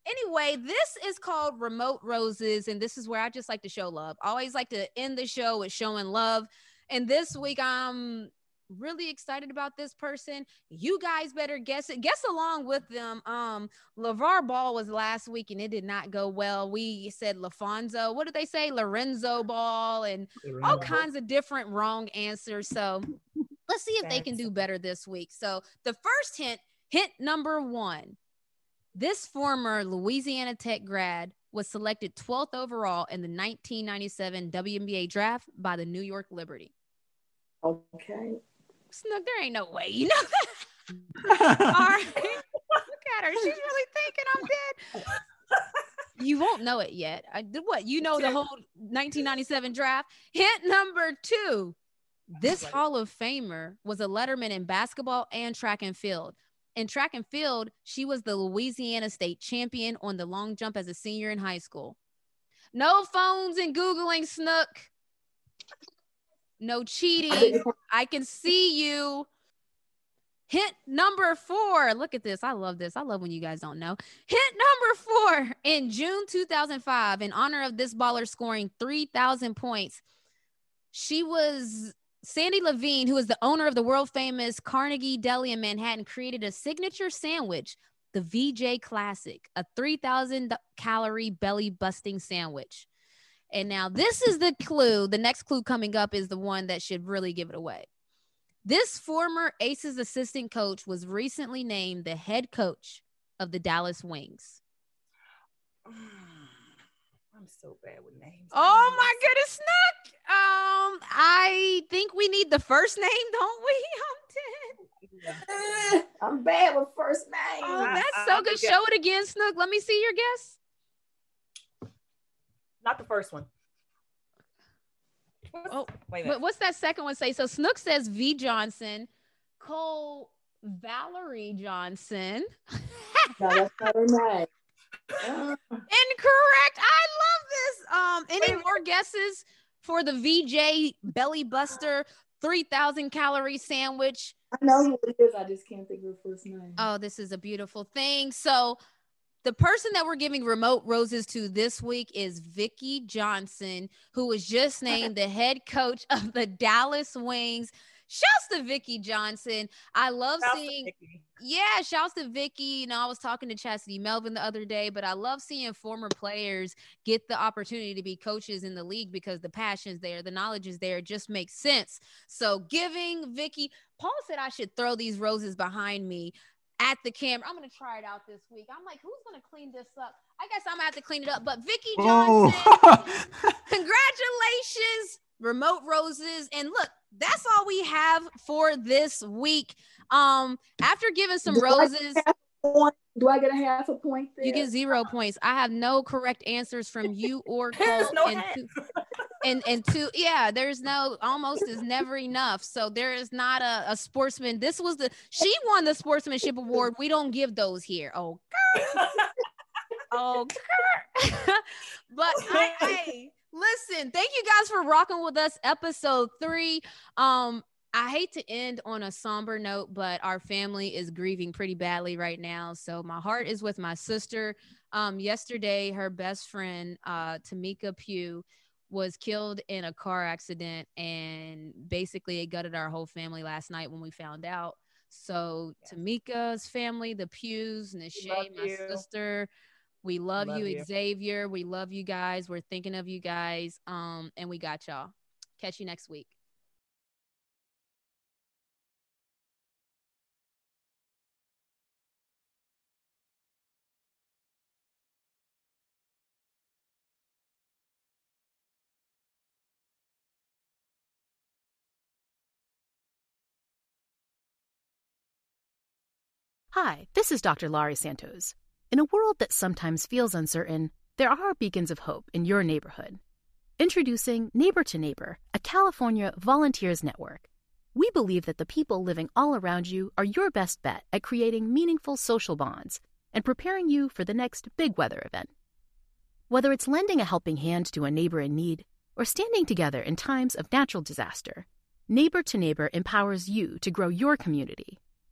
[SPEAKER 1] Anyway, this is called Remote Roses, and this is where I just like to show love. I always like to end the show with showing love. And this week, I'm really excited about this person. You guys better guess it. Guess along with them. Um, LeVar Ball was last week, and it did not go well. We said LaFonso. What did they say? Lorenzo Ball, and all kinds of different wrong answers. So let's see if they can do better this week. So the first hint, hint number one. This former Louisiana Tech grad was selected 12th overall in the 1997 WNBA draft by the New York Liberty.
[SPEAKER 2] Okay.
[SPEAKER 1] Snook, there ain't no way you know that. All right. Look at her. She's really thinking I'm dead. You won't know it yet. I did what? You know the whole 1997 draft. Hint number two. This Hall of Famer was a letterman in basketball and track and field. In track and field, she was the Louisiana State champion on the long jump as a senior in high school. No phones and Googling Snook. No cheating. I can see you. Hint number four. Look at this. I love this. I love when you guys don't know. Hint number four. In June 2005, in honor of this baller scoring 3,000 points, she was Sandy Levine, who is the owner of the world famous Carnegie Deli in Manhattan, created a signature sandwich, the VJ Classic, a 3,000 calorie belly busting sandwich. And now this is the clue. The next clue coming up is the one that should really give it away. This former Aces assistant coach was recently named the head coach of the Dallas Wings.
[SPEAKER 3] I'm so bad with names.
[SPEAKER 1] Oh my goodness, Snook. Um, I think we need the first name, don't we? I'm dead.
[SPEAKER 2] I'm bad with first names.
[SPEAKER 1] Oh, that's so good. Show it again, Snook. Let me see your guess.
[SPEAKER 3] Not the first one. What's-
[SPEAKER 1] Oh,
[SPEAKER 3] wait a minute.
[SPEAKER 1] what's that second one say? So Snook says V Johnson, Cole Valerie Johnson.
[SPEAKER 2] No, that's not her name.
[SPEAKER 1] Incorrect. I love this. Um, any more guesses for the VJ Belly Buster 3000 calorie sandwich?
[SPEAKER 2] I know who it is. I just can't think of her first name.
[SPEAKER 1] Oh, this is a beautiful thing. So, the person that we're giving remote roses to this week is Vickie Johnson, who was just named the head coach of the Dallas Wings. Shouts to Vickie Johnson. I love
[SPEAKER 3] Shouts
[SPEAKER 1] seeing
[SPEAKER 3] Vickie.
[SPEAKER 1] yeah, shouts to Vickie. You know, I was talking to Chastity Melvin the other day, but I love seeing former players get the opportunity to be coaches in the league because the passion's there, the knowledge is there. It just makes sense. So giving Vickie, Paul said I should throw these roses behind me at the camera. I'm gonna try it out this week. I'm like, who's gonna clean this up? I guess I'm gonna have to clean it up. But Vickie oh. Johnson,
[SPEAKER 4] Oh,
[SPEAKER 1] congratulations remote roses. And look that's all we have for this week. Um after giving some
[SPEAKER 2] Do
[SPEAKER 1] roses
[SPEAKER 2] point? Do I get a half a point there?
[SPEAKER 1] you get zero points. I have no correct answers from you or
[SPEAKER 3] There's no
[SPEAKER 1] and two- and and two yeah there's no almost is never enough. So there is not a, a sportsman. This was the she won the sportsmanship award. We don't give those here. Oh oh but hey listen thank you guys for rocking with us episode three um I hate to end on a somber note, but our family is grieving pretty badly right now. So my heart is with my sister. Um, yesterday, her best friend, uh, Tamika Pugh, was killed in a car accident, and basically it gutted our whole family last night when we found out. So Tamika's family, the Pughs, Nishay, my sister, we love, love you, you, Xavier. We love you guys. We're thinking of you guys. Um, and we got y'all. Catch you next week.
[SPEAKER 7] Hi, this is Dr. Laurie Santos. In a world that sometimes feels uncertain, there are beacons of hope in your neighborhood. Introducing Neighbor to Neighbor, a California volunteers network. We believe that the people living all around you are your best bet at creating meaningful social bonds and preparing you for the next big weather event. Whether it's lending a helping hand to a neighbor in need or standing together in times of natural disaster, Neighbor to Neighbor empowers you to grow your community